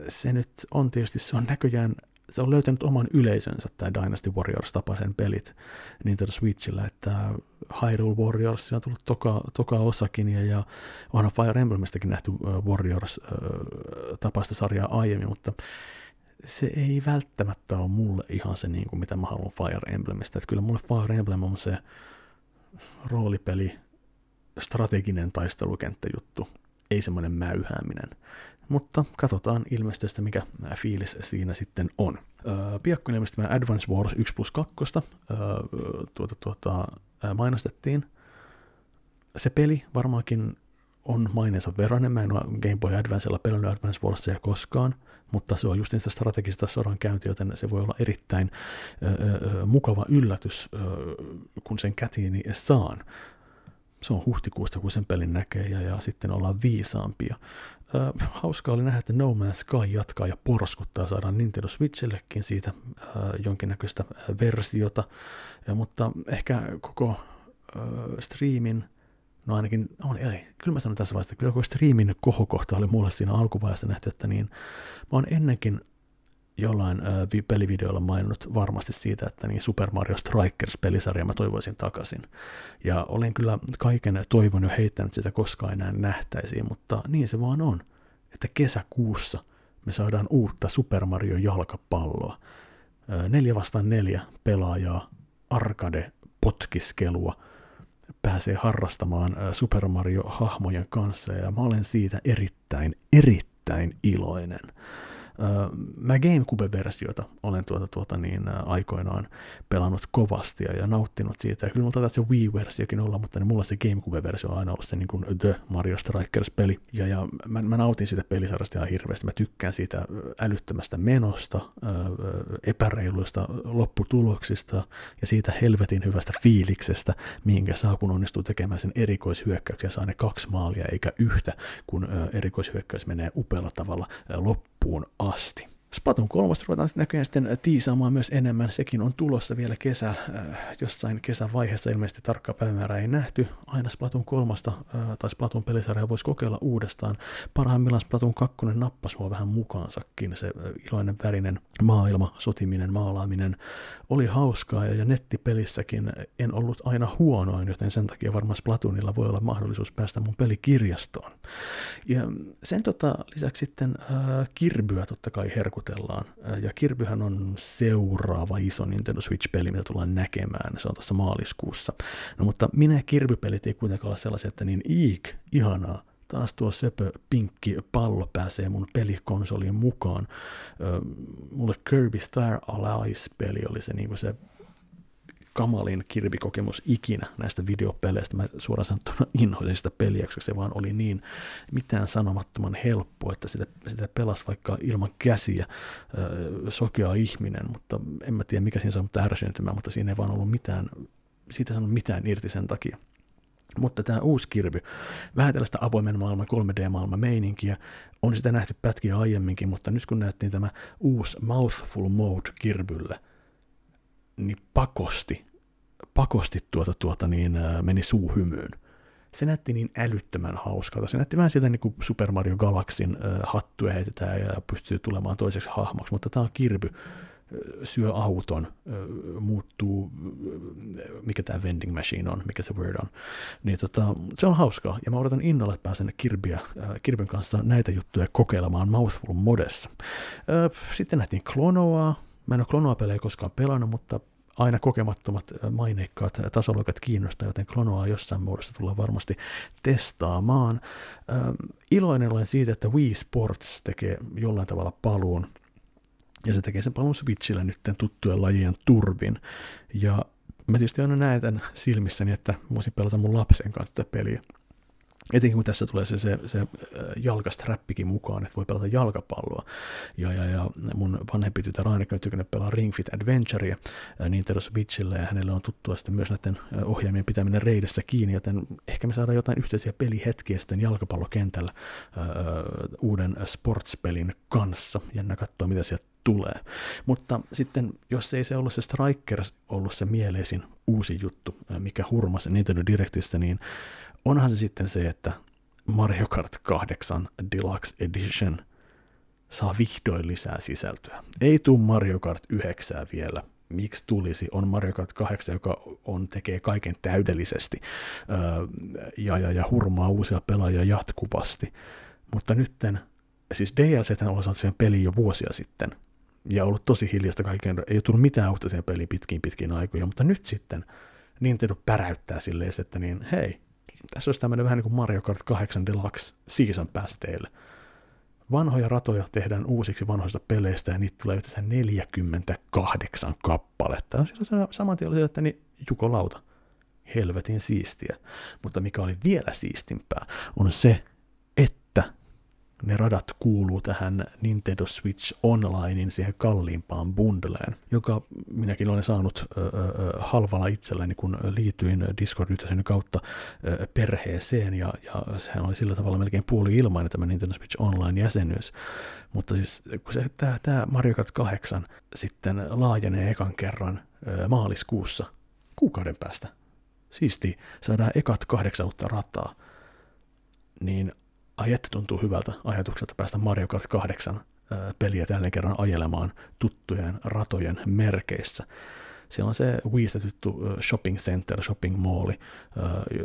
se nyt on tietysti, se on näköjään, se on löytänyt oman yleisönsä, tämä Dynasty Warriors-tapaisen pelit Nintendo Switchillä, että Hyrule Warriors on tullut toka, toka osakin, ja, ja onhan Fire Emblemistäkin nähty Warriors-tapaista sarjaa aiemmin, mutta se ei välttämättä ole mulle ihan se, niin kuin mitä mä haluan Fire Emblemistä. Että kyllä mulle Fire Emblem on se roolipeli, strateginen taistelukenttäjuttu, ei semmoinen mäyhääminen. Mutta katsotaan ilmestystä, mikä fiilis siinä sitten on. Öö, piakkoin ilmestymään Advance Wars 1 plus 2 öö, tuota, tuota, mainostettiin. Se peli varmaankin on maineensa verran. Mä en ole Game Boy Advancella pelannut Advance Warsia koskaan, mutta se on just niistä strategista sodan käynti, joten se voi olla erittäin ö, ö, mukava yllätys, ö, kun sen kätiini saan. Se on huhtikuusta, kun sen pelin näkee, ja, ja sitten ollaan viisaampia. Ö, hauska oli nähdä, että No Man's Sky jatkaa ja porskuttaa, saadaan Nintendo Switchillekin siitä ö, jonkinnäköistä versiota, ja, mutta ehkä koko ö, streamin No ainakin, on, ei, kyllä mä sanon tässä vaiheessa, kyllä koko striimin kohokohta oli mulle siinä alkuvaiheessa nähty, että niin, mä oon ennenkin jollain ö, pelivideolla maininnut varmasti siitä, että niin Super Mario Strikers-pelisarja mä toivoisin takaisin. Ja olen kyllä kaiken toivon jo heittänyt sitä koskaan enää nähtäisiin, mutta niin se vaan on, että kesäkuussa me saadaan uutta Super Mario jalkapalloa. Ö, neljä vastaan neljä pelaajaa, arcade, potkiskelua – pääsee harrastamaan Super Mario-hahmojen kanssa, ja mä olen siitä erittäin, erittäin iloinen. Mä GameCube-versiota olen tuota, tuota niin, aikoinaan pelannut kovasti ja nauttinut siitä. Ja kyllä mulla se Wii-versiokin olla, mutta niin mulla se GameCube-versio on aina ollut se niin kuin The Mario Strikers-peli. Ja, ja mä, mä, nautin siitä pelisarjasta ihan hirveästi. Mä tykkään siitä älyttömästä menosta, epäreiluista lopputuloksista ja siitä helvetin hyvästä fiiliksestä, minkä saa, kun onnistuu tekemään sen erikoishyökkäyksen ja saa ne kaksi maalia eikä yhtä, kun erikoishyökkäys menee upealla tavalla loppuun asti. Splatoon 3 ruvetaan näköjään sitten tiisaamaan myös enemmän. Sekin on tulossa vielä kesä, äh, jossain kesän vaiheessa ilmeisesti tarkka päivämäärä ei nähty. Aina Splatoon 3 äh, tai Splatoon pelisarjaa voisi kokeilla uudestaan. Parhaimmillaan Splatoon 2 nappasi mua vähän mukaansakin. Se äh, iloinen värinen maailma, sotiminen, maalaaminen oli hauskaa ja, ja nettipelissäkin en ollut aina huonoin, joten sen takia varmaan Splatoonilla voi olla mahdollisuus päästä mun pelikirjastoon. Ja sen tota, lisäksi sitten äh, Kirbyä totta kai herkutellaan. Ja Kirbyhän on seuraava iso Nintendo Switch-peli, mitä tullaan näkemään. Se on tässä maaliskuussa. No mutta minä Kirby-pelit ei kuitenkaan ole sellaisia, että niin iik, ihanaa, taas tuo söpö pinkki pallo pääsee mun pelikonsoliin mukaan. mulle Kirby Star Allies-peli oli se, niin se kamalin kirvikokemus ikinä näistä videopeleistä. Mä suoraan sanottuna inhoisin sitä peliä, koska se vaan oli niin mitään sanomattoman helppo, että sitä, sitä pelasi vaikka ilman käsiä sokea ihminen, mutta en mä tiedä mikä siinä saa ärsyntymään, mutta siinä ei vaan ollut mitään, siitä saanut mitään irti sen takia. Mutta tämä uusi kirby, vähän tällaista avoimen maailman 3D-maailman meininkiä, on sitä nähty pätkiä aiemminkin, mutta nyt kun nähtiin tämä uusi Mouthful Mode kirbylle – niin pakosti, pakosti tuota, tuota niin, meni suuhymyyn. Se näytti niin älyttömän hauskalta. Se näytti vähän sieltä niin kuin Super Mario Galaxin äh, hattuja heitetään ja pystyy tulemaan toiseksi hahmoksi, mutta tämä on kirby syö auton, muuttuu, mikä tämä vending machine on, mikä se word on. Niin tota, se on hauskaa, ja mä odotan innolla, että pääsen Kirbyä, Kirbyn kanssa näitä juttuja kokeilemaan Mouthful modessa. Sitten nähtiin Klonoa, Mä en ole Klonoa-pelejä koskaan pelannut, mutta aina kokemattomat maineikkaat tasoloikat kiinnostaa, joten Klonoa jossain muodossa tullaan varmasti testaamaan. iloinen olen siitä, että Wii Sports tekee jollain tavalla paluun, ja se tekee sen paluun Switchillä nyt tuttujen lajien turvin. Ja mä tietysti aina näen silmissäni, että voisin pelata mun lapsen kanssa tätä peliä. Etenkin kun tässä tulee se, se, se äh, jalkastrappikin mukaan, että voi pelata jalkapalloa. Ja, ja, ja mun vanhempi tytär ainakin on tykännyt pelaa Ring Fit Adventurea äh, Nintendo Switchillä, ja hänelle on tuttua sitten myös näiden äh, ohjaimien pitäminen reidessä kiinni, joten ehkä me saadaan jotain yhteisiä pelihetkiä sitten jalkapallokentällä äh, uuden sportspelin kanssa. Jännä katsoa, mitä sieltä tulee. Mutta sitten, jos ei se ollut se Strikers ollut se mieleisin uusi juttu, mikä hurmasi Nintendo Directissä, niin onhan se sitten se, että Mario Kart 8 Deluxe Edition saa vihdoin lisää sisältöä. Ei tuu Mario Kart 9 vielä. Miksi tulisi? On Mario Kart 8, joka on, tekee kaiken täydellisesti öö, ja, ja, ja hurmaa uusia pelaajia jatkuvasti. Mutta nytten, siis DLC on saatu siihen peliin jo vuosia sitten, ja ollut tosi hiljasta kaiken, ei ole tullut mitään uutta siihen peliin pitkin pitkin aikoja, mutta nyt sitten Nintendo päräyttää silleen, että niin, hei, tässä olisi tämmöinen vähän niin kuin Mario Kart 8 Deluxe Season Pass teille. Vanhoja ratoja tehdään uusiksi vanhoista peleistä ja niitä tulee yhteensä 48 kappaletta. On siinä saman tien että niin jukolauta. Helvetin siistiä. Mutta mikä oli vielä siistimpää, on se, ne radat kuuluu tähän Nintendo Switch Onlinein siihen kalliimpaan bundleen, joka minäkin olen saanut ö, ö, halvalla itselleni, kun liityin Discord-yhteisön kautta ö, perheeseen, ja, ja sehän oli sillä tavalla melkein puoli ilmainen tämä Nintendo Switch Online-jäsenyys. Mutta siis kun tämä, tämä Mario Kart 8 sitten laajenee ekan kerran ö, maaliskuussa, kuukauden päästä, siisti, saadaan ekat kahdeksan uutta rataa, niin ai että tuntuu hyvältä ajatukselta päästä Mario Kart 8 peliä tällä kerran ajelemaan tuttujen ratojen merkeissä. Siellä on se Wiistä tuttu shopping center, shopping malli,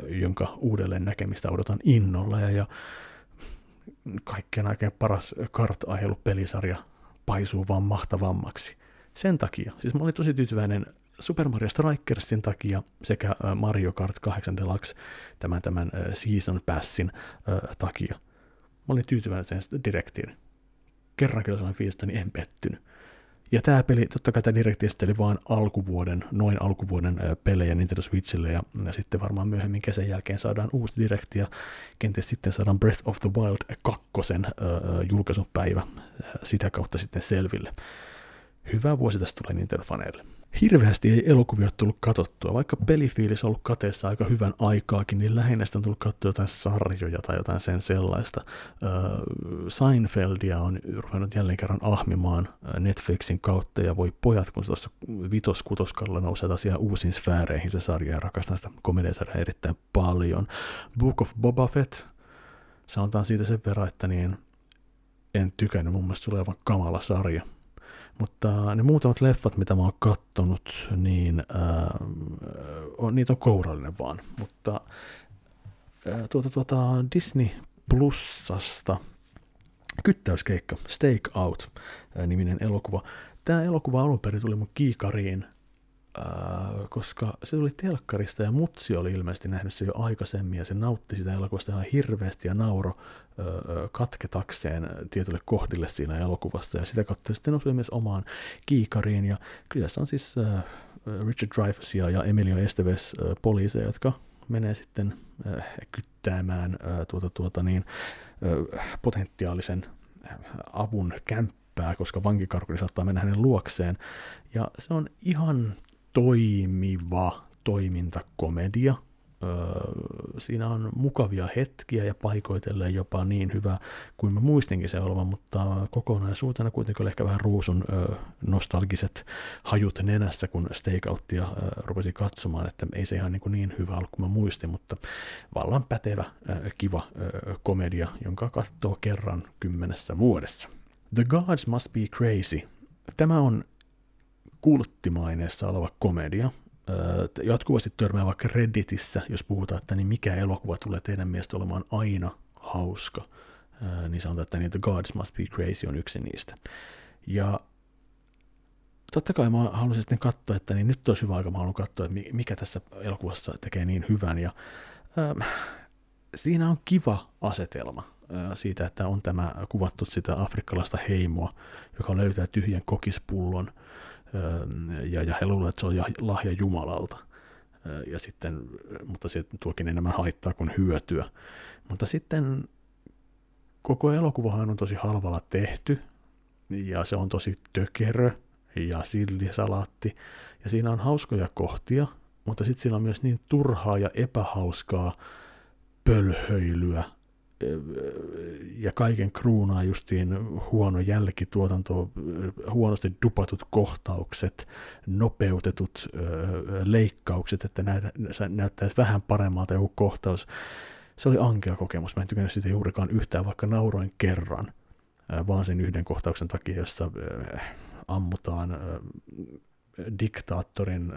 jonka uudelleen näkemistä odotan innolla ja, ja kaikkien aikojen paras kart pelisarja paisuu vaan mahtavammaksi. Sen takia, siis mä olin tosi tyytyväinen Super Mario Strikersin takia sekä Mario Kart 8 Deluxe tämän, tämän Season Passin takia. Mä olin tyytyväinen sen direktiin. Kerrankin sellainen fiilistä, niin en pettynyt. Ja tämä peli, totta kai tämä direkti oli vain alkuvuoden, noin alkuvuoden pelejä Nintendo Switchille, ja, ja sitten varmaan myöhemmin kesän jälkeen saadaan uusi direkti, ja kenties sitten saadaan Breath of the Wild 2 äh, julkaisupäivä äh, sitä kautta sitten selville. Hyvä vuosi tästä tulee Nintendo-faneille. Hirveästi ei elokuvia tullut katsottua. Vaikka pelifiilis on ollut kateessa aika hyvän aikaakin, niin lähinnä on tullut katsottua jotain sarjoja tai jotain sen sellaista. Uh, Seinfeldia on ruvennut jälleen kerran ahmimaan Netflixin kautta, ja voi pojat, kun se tuossa vitos-kutoskalla nousee taas ihan uusiin sfääreihin se sarja, ja rakastan sitä komediasarjaa erittäin paljon. Book of Boba Fett, sanotaan siitä sen verran, että niin en tykännyt, mun mielestä se oli aivan kamala sarja mutta ne muutamat leffat, mitä mä oon kattonut, niin ää, on, niitä on kourallinen vaan. Mutta ää, tuota, tuota Disney Plusasta Kyttäyskeikka, Stake Out niminen elokuva. Tämä elokuva alun perin tuli mun kiikariin Äh, koska se tuli telkkarista ja Mutsi oli ilmeisesti nähnyt se jo aikaisemmin ja se nautti sitä elokuvasta ihan hirveästi ja nauro katketakseen tietylle kohdille siinä elokuvassa ja sitä kautta sitten osui myös omaan kiikariin ja se on siis Richard Dreyfusia ja Emilio Esteves poliiseja, jotka menee sitten kyttäämään tuota, tuota niin, potentiaalisen avun kämppää, koska vankikarkuri saattaa mennä hänen luokseen. Ja se on ihan toimiva toimintakomedia. Öö, siinä on mukavia hetkiä ja paikoitelleen jopa niin hyvä kuin mä muistinkin se olevan, mutta kokonaisuutena kuitenkin oli ehkä vähän ruusun öö, nostalgiset hajut nenässä, kun Stakeouttia öö, rupesi katsomaan, että ei se ihan niin, niin hyvä ollut kuin mä muistin, mutta vallan pätevä, öö, kiva öö, komedia, jonka katsoo kerran kymmenessä vuodessa. The Gods Must Be Crazy. Tämä on kulttimaineessa oleva komedia. Jatkuvasti törmää vaikka Redditissä, jos puhutaan, että niin mikä elokuva tulee teidän mielestä olemaan aina hauska, niin sanotaan, että niin The Gods Must Be Crazy on yksi niistä. Ja totta kai mä haluaisin sitten katsoa, että niin nyt olisi hyvä aika, mä haluan katsoa, että mikä tässä elokuvassa tekee niin hyvän. Ja, äh, siinä on kiva asetelma siitä, että on tämä kuvattu sitä afrikkalaista heimoa, joka löytää tyhjän kokispullon – ja, ja he luulevat, että se on lahja Jumalalta. Ja sitten, mutta se tuokin enemmän haittaa kuin hyötyä. Mutta sitten koko elokuvahan on tosi halvalla tehty, ja se on tosi tökerö ja sillisalaatti, ja siinä on hauskoja kohtia, mutta sitten siinä on myös niin turhaa ja epähauskaa pölhöilyä ja kaiken kruunaa justiin huono jälkituotanto, huonosti dupatut kohtaukset, nopeutetut leikkaukset, että näyttäisi vähän paremmalta joku kohtaus. Se oli ankea kokemus. Mä en tykännyt sitä juurikaan yhtään, vaikka nauroin kerran, vaan sen yhden kohtauksen takia, jossa ammutaan diktaattorin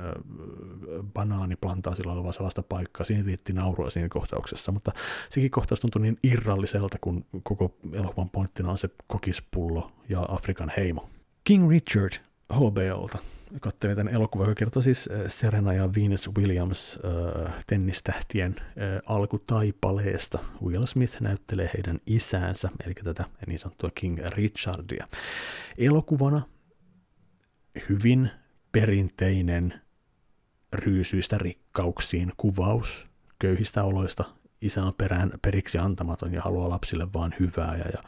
banaaniplantaasilla oleva sellaista paikkaa. Siinä riitti naurua siinä kohtauksessa, mutta sekin kohtaus tuntui niin irralliselta, kun koko elokuvan pointtina on se kokispullo ja Afrikan heimo. King Richard HBOlta katselin tämän elokuvan, joka kertoo siis Serena ja Venus Williams äh, tennistähtien äh, alkutaipaleesta. Will Smith näyttelee heidän isäänsä, eli tätä niin sanottua King Richardia. Elokuvana hyvin perinteinen ryysyistä rikkauksiin kuvaus köyhistä oloista. Isä on perään periksi antamaton ja haluaa lapsille vaan hyvää ja, ja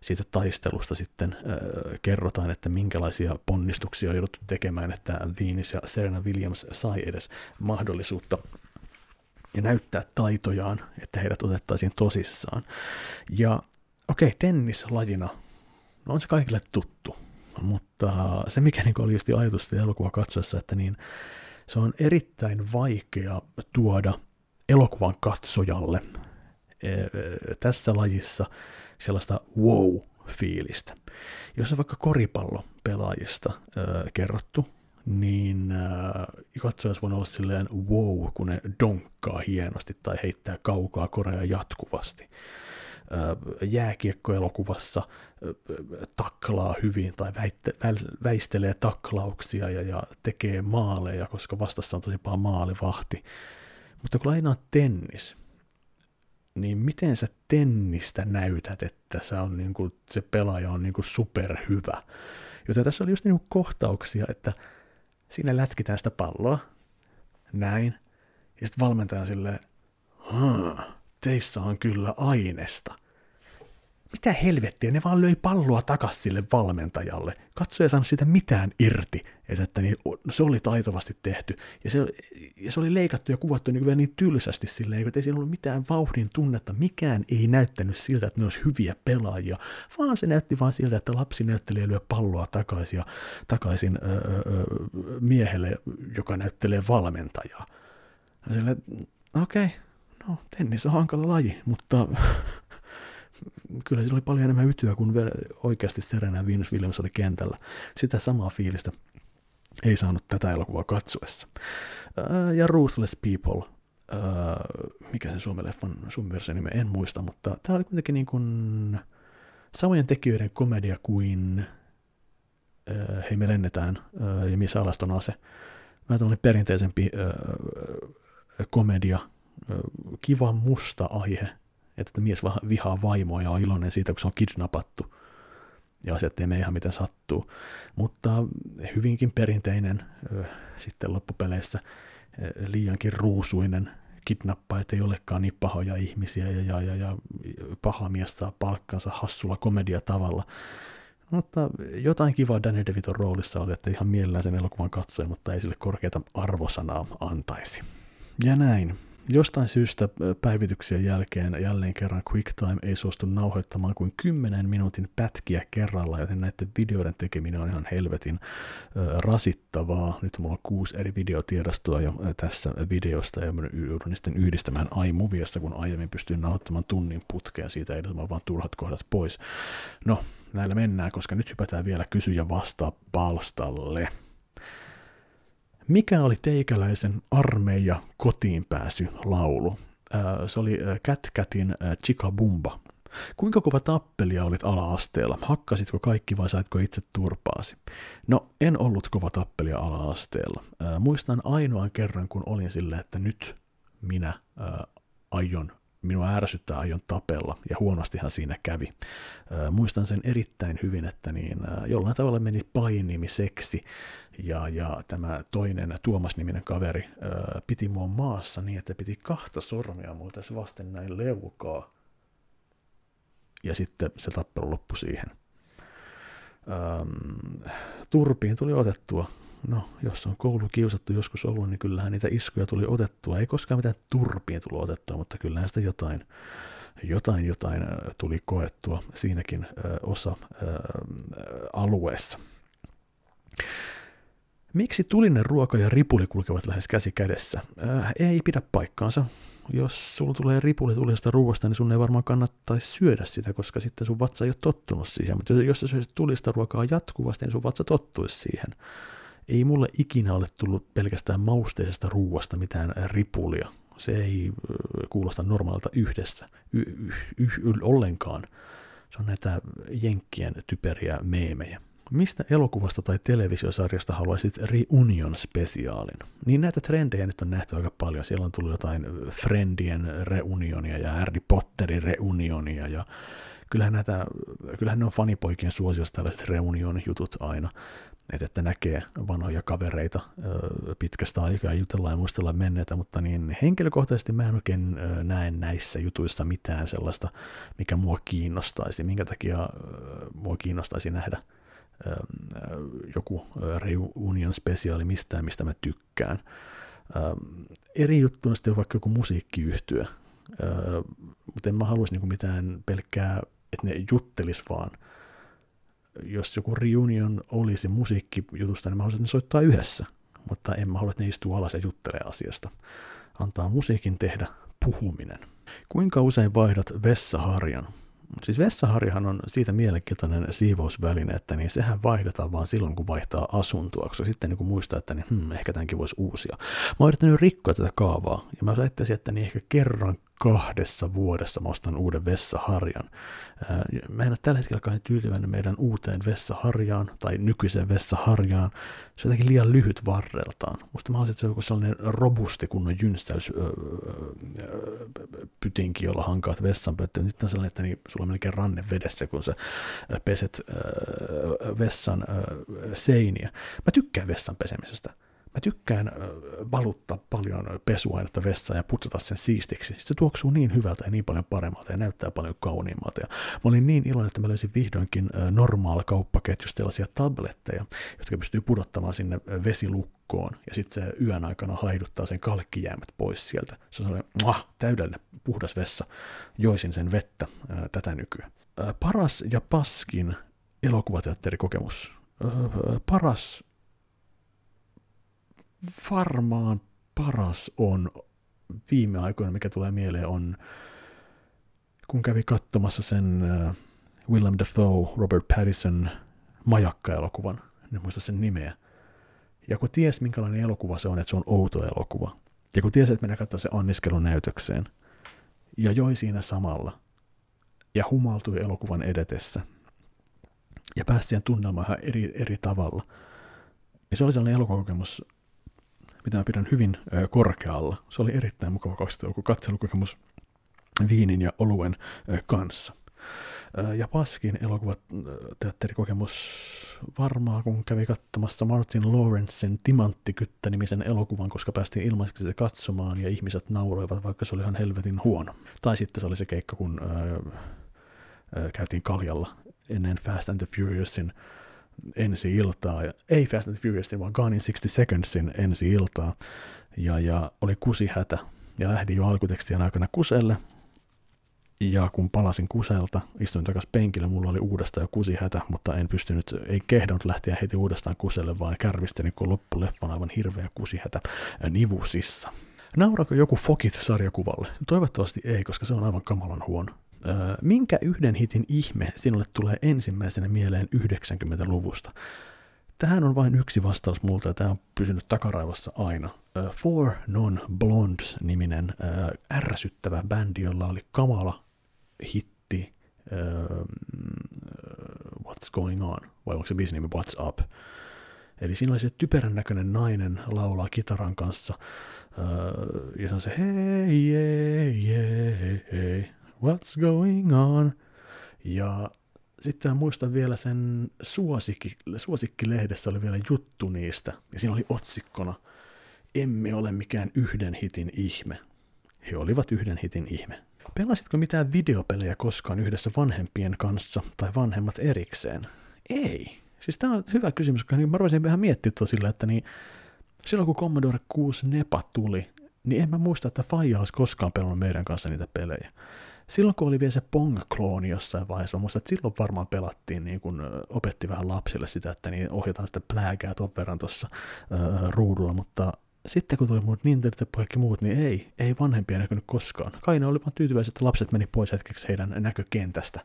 siitä taistelusta sitten äh, kerrotaan, että minkälaisia ponnistuksia on jouduttu tekemään, että Venus ja Serena Williams sai edes mahdollisuutta ja näyttää taitojaan, että heidät otettaisiin tosissaan. Ja okei, okay, tennislajina, no on se kaikille tuttu, mutta se mikä niin oli just ajatus elokuva katsoessa, että niin se on erittäin vaikea tuoda elokuvan katsojalle e, e, tässä lajissa sellaista wow-fiilistä. Jos on vaikka koripallopelaajista kerrottu, niin katsoja olisi voinut olla silleen wow, kun ne donkkaa hienosti tai heittää kaukaa korea jatkuvasti jääkiekkoelokuvassa taklaa hyvin tai väitte, väistelee taklauksia ja, ja tekee maaleja, koska vastassa on tosi paljon maalivahti. Mutta kun lainaa tennis, niin miten sä tennistä näytät, että se, on niin kuin, se pelaaja on niin kuin superhyvä. Joten tässä oli just niin kuin kohtauksia, että siinä lätkitään sitä palloa, näin, ja sitten valmentaja silleen, teissä on kyllä ainesta. mitä helvettiä, ne vaan löi palloa takas sille valmentajalle. Katsoja ei saanut siitä mitään irti, että, että niin, se oli taitovasti tehty. Ja se, ja se oli leikattu ja kuvattu niin, vielä niin tylsästi silleen, että ei siinä ollut mitään vauhdin tunnetta. Mikään ei näyttänyt siltä, että ne olisi hyviä pelaajia, vaan se näytti vaan siltä, että lapsi näyttelee lyö palloa takaisin, ja, takaisin öö, öö, miehelle, joka näyttelee valmentajaa. okei, okay, no tennis on hankala laji, mutta kyllä siinä oli paljon enemmän ytyä kuin oikeasti Serena Venus Williams oli kentällä. Sitä samaa fiilistä ei saanut tätä elokuvaa katsoessa. Ja Ruthless People, mikä sen suomen leffan suomen nimi, en muista, mutta tämä oli kuitenkin niin kuin samojen tekijöiden komedia kuin Hei me lennetään ja Missä alaston ase. Mä tällainen perinteisempi komedia, kiva musta aihe, että mies vihaa vaimoa ja on iloinen siitä, kun se on kidnappattu ja asiat ei mene ihan miten sattuu. Mutta hyvinkin perinteinen sitten loppupeleissä liiankin ruusuinen kidnappajat ei olekaan niin pahoja ihmisiä ja, ja, ja, ja paha mies saa palkkansa hassulla komediatavalla. Mutta jotain kivaa Danny DeViton roolissa oli, että ihan mielellään sen elokuvan katsoin, mutta ei sille korkeata arvosanaa antaisi. Ja näin. Jostain syystä päivityksien jälkeen jälleen kerran QuickTime ei suostu nauhoittamaan kuin 10 minuutin pätkiä kerralla, joten näiden videoiden tekeminen on ihan helvetin rasittavaa. Nyt mulla on kuusi eri videotiedostoa jo tässä videosta ja joudun sitten yhdistämään iMoviessa, kun aiemmin pystyin nauhoittamaan tunnin putkea siitä ei vaan turhat kohdat pois. No, näillä mennään, koska nyt hypätään vielä kysyjä vastaa palstalle. Mikä oli teikäläisen armeija kotiin pääsy laulu? Se oli Cat Catin Chikabumba. Kuinka kova tappelia olit ala-asteella? Hakkasitko kaikki vai saitko itse turpaasi? No, en ollut kova tappelia ala-asteella. Muistan ainoan kerran, kun olin silleen, että nyt minä aion minua ärsyttää aion tapella, ja huonostihan siinä kävi. muistan sen erittäin hyvin, että niin, jollain tavalla meni painimiseksi, ja, ja tämä toinen Tuomas-niminen kaveri piti mua maassa niin, että piti kahta sormia mulla tässä vasten näin leukaa, ja sitten se tappelu loppui siihen. Turpiin tuli otettua no, jos on koulu kiusattu joskus ollut, niin kyllähän niitä iskuja tuli otettua. Ei koskaan mitään turpiin tullut otettua, mutta kyllähän sitä jotain, jotain, jotain tuli koettua siinäkin osa alueessa. Miksi tulinen ruoka ja ripuli kulkevat lähes käsi kädessä? Äh, ei pidä paikkaansa. Jos sulla tulee ripuli tulisesta ruoasta, niin sun ei varmaan kannattaisi syödä sitä, koska sitten sun vatsa ei ole tottunut siihen. Mutta jos sä syöisit tulista ruokaa jatkuvasti, niin sun vatsa tottuisi siihen ei mulle ikinä ole tullut pelkästään mausteisesta ruuasta mitään ripulia. Se ei kuulosta normaalta yhdessä, y- y- y- ollenkaan. Se on näitä jenkkien typeriä meemejä. Mistä elokuvasta tai televisiosarjasta haluaisit reunion-spesiaalin? Niin näitä trendejä nyt on nähty aika paljon. Siellä on tullut jotain Friendien reunionia ja Harry Potterin reunionia ja kyllähän, näitä, kyllähän ne on fanipoikien suosiossa tällaiset reunion-jutut aina että, että näkee vanhoja kavereita pitkästä aikaa ja jutellaan ja muistellaan menneitä, mutta niin henkilökohtaisesti mä en oikein näe näissä jutuissa mitään sellaista, mikä mua kiinnostaisi, minkä takia mua kiinnostaisi nähdä joku reunion spesiaali mistään, mistä mä tykkään. Eri juttu on sitten vaikka joku musiikkiyhtyö, mutta en mä haluaisi niinku mitään pelkkää, että ne juttelis vaan – jos joku reunion olisi musiikkijutusta, niin mä haluaisin, että ne soittaa yhdessä. Mutta en mä halua, että ne istuu alas ja juttelee asiasta. Antaa musiikin tehdä puhuminen. Kuinka usein vaihdat vessaharjan? Siis vessaharjahan on siitä mielenkiintoinen siivousväline, että niin sehän vaihdetaan vaan silloin, kun vaihtaa asuntoa, koska sitten niin kun muistaa, että niin, hmm, ehkä tämänkin voisi uusia. Mä oon yrittänyt rikkoa tätä kaavaa, ja mä väittäisin, että niin ehkä kerran kahdessa vuodessa mä ostan uuden vessaharjan. Mä en ole tällä hetkellä kai tyytyväinen meidän uuteen vessaharjaan tai nykyiseen vessaharjaan. Se on jotenkin liian lyhyt varreltaan. Musta mä että se joku sellainen robusti kunnon jynstäys pytinki, jolla hankaat vessanpönttöä. Nyt on sellainen, että niin, sulla on melkein ranne vedessä, kun sä peset vessan seiniä. Mä tykkään vessan pesemisestä mä tykkään valuttaa paljon pesuainetta vessaan ja putsata sen siistiksi. Se tuoksuu niin hyvältä ja niin paljon paremmalta ja näyttää paljon kauniimmalta. Ja mä olin niin iloinen, että mä löysin vihdoinkin normaal kauppaketjusta sellaisia tabletteja, jotka pystyy pudottamaan sinne vesilukkoon ja sitten se yön aikana haiduttaa sen kalkkijäämät pois sieltä. Se on sellainen muah, täydellinen puhdas vessa. Joisin sen vettä ää, tätä nykyään. Ää, paras ja paskin elokuvateatterikokemus. Ää, paras varmaan paras on viime aikoina, mikä tulee mieleen, on kun kävi katsomassa sen uh, Willem Dafoe, Robert Pattinson majakka-elokuvan, en muista sen nimeä. Ja kun ties minkälainen elokuva se on, että se on outo elokuva, ja kun ties, että mennään katsoa se anniskelun näytökseen, ja joi siinä samalla, ja humaltui elokuvan edetessä, ja pääsi siihen tunnelmaan ihan eri, eri tavalla, niin se oli sellainen elokuvakokemus, mitä pidän hyvin korkealla. Se oli erittäin mukava katselukokemus viinin ja oluen kanssa. Ja Paskin elokuvateatterikokemus varmaan, kun kävi katsomassa Martin Lawrencein Timanttikyttä-nimisen elokuvan, koska päästiin ilmaiseksi se katsomaan ja ihmiset nauroivat, vaikka se oli ihan helvetin huono. Tai sitten se oli se keikka, kun öö, öö, käytiin kaljalla ennen Fast and the Furiousin ensi iltaa, ja ei Fast and Furious, vaan Gone in 60 Secondsin ensi iltaa, ja, ja oli kusihätä, ja lähdin jo alkutekstien aikana kuselle, ja kun palasin kuselta, istuin takaisin penkille, mulla oli uudestaan jo kusihätä, mutta en pystynyt, ei kehdannut lähteä heti uudestaan kuselle, vaan kärvistelin, kun loppuleffan aivan hirveä kusihätä nivusissa. Nauraako joku Fokit sarjakuvalle? Toivottavasti ei, koska se on aivan kamalan huono. Minkä yhden hitin ihme sinulle tulee ensimmäisenä mieleen 90-luvusta? Tähän on vain yksi vastaus multa ja tämä on pysynyt takaraivassa aina. Four Non-Blondes-niminen ärsyttävä bändi, jolla oli kamala hitti What's Going On, vai onko se biisin nimi What's Up? Eli siinä oli se typerän näköinen nainen laulaa kitaran kanssa, ja se on se hei, hei, hei, hei, what's going on? Ja sitten muistan vielä sen suosikki, suosikkilehdessä oli vielä juttu niistä, ja siinä oli otsikkona, emme ole mikään yhden hitin ihme. He olivat yhden hitin ihme. Pelasitko mitään videopelejä koskaan yhdessä vanhempien kanssa tai vanhemmat erikseen? Ei. Siis tämä on hyvä kysymys, koska niin mä ruvasin vähän miettiä sillä, että niin, silloin kun Commodore 6 Nepa tuli, niin en mä muista, että Faija olisi koskaan pelannut meidän kanssa niitä pelejä silloin kun oli vielä se Pong-klooni jossain vaiheessa, muistan, että silloin varmaan pelattiin, niin kun opetti vähän lapsille sitä, että niin ohjataan sitä plääkää tuon verran tuossa ruudulla, mutta sitten kun tuli muut Nintendo ja kaikki muut, niin ei, ei vanhempia näkynyt koskaan. Kai ne oli vaan tyytyväisiä, että lapset meni pois hetkeksi heidän näkökentästä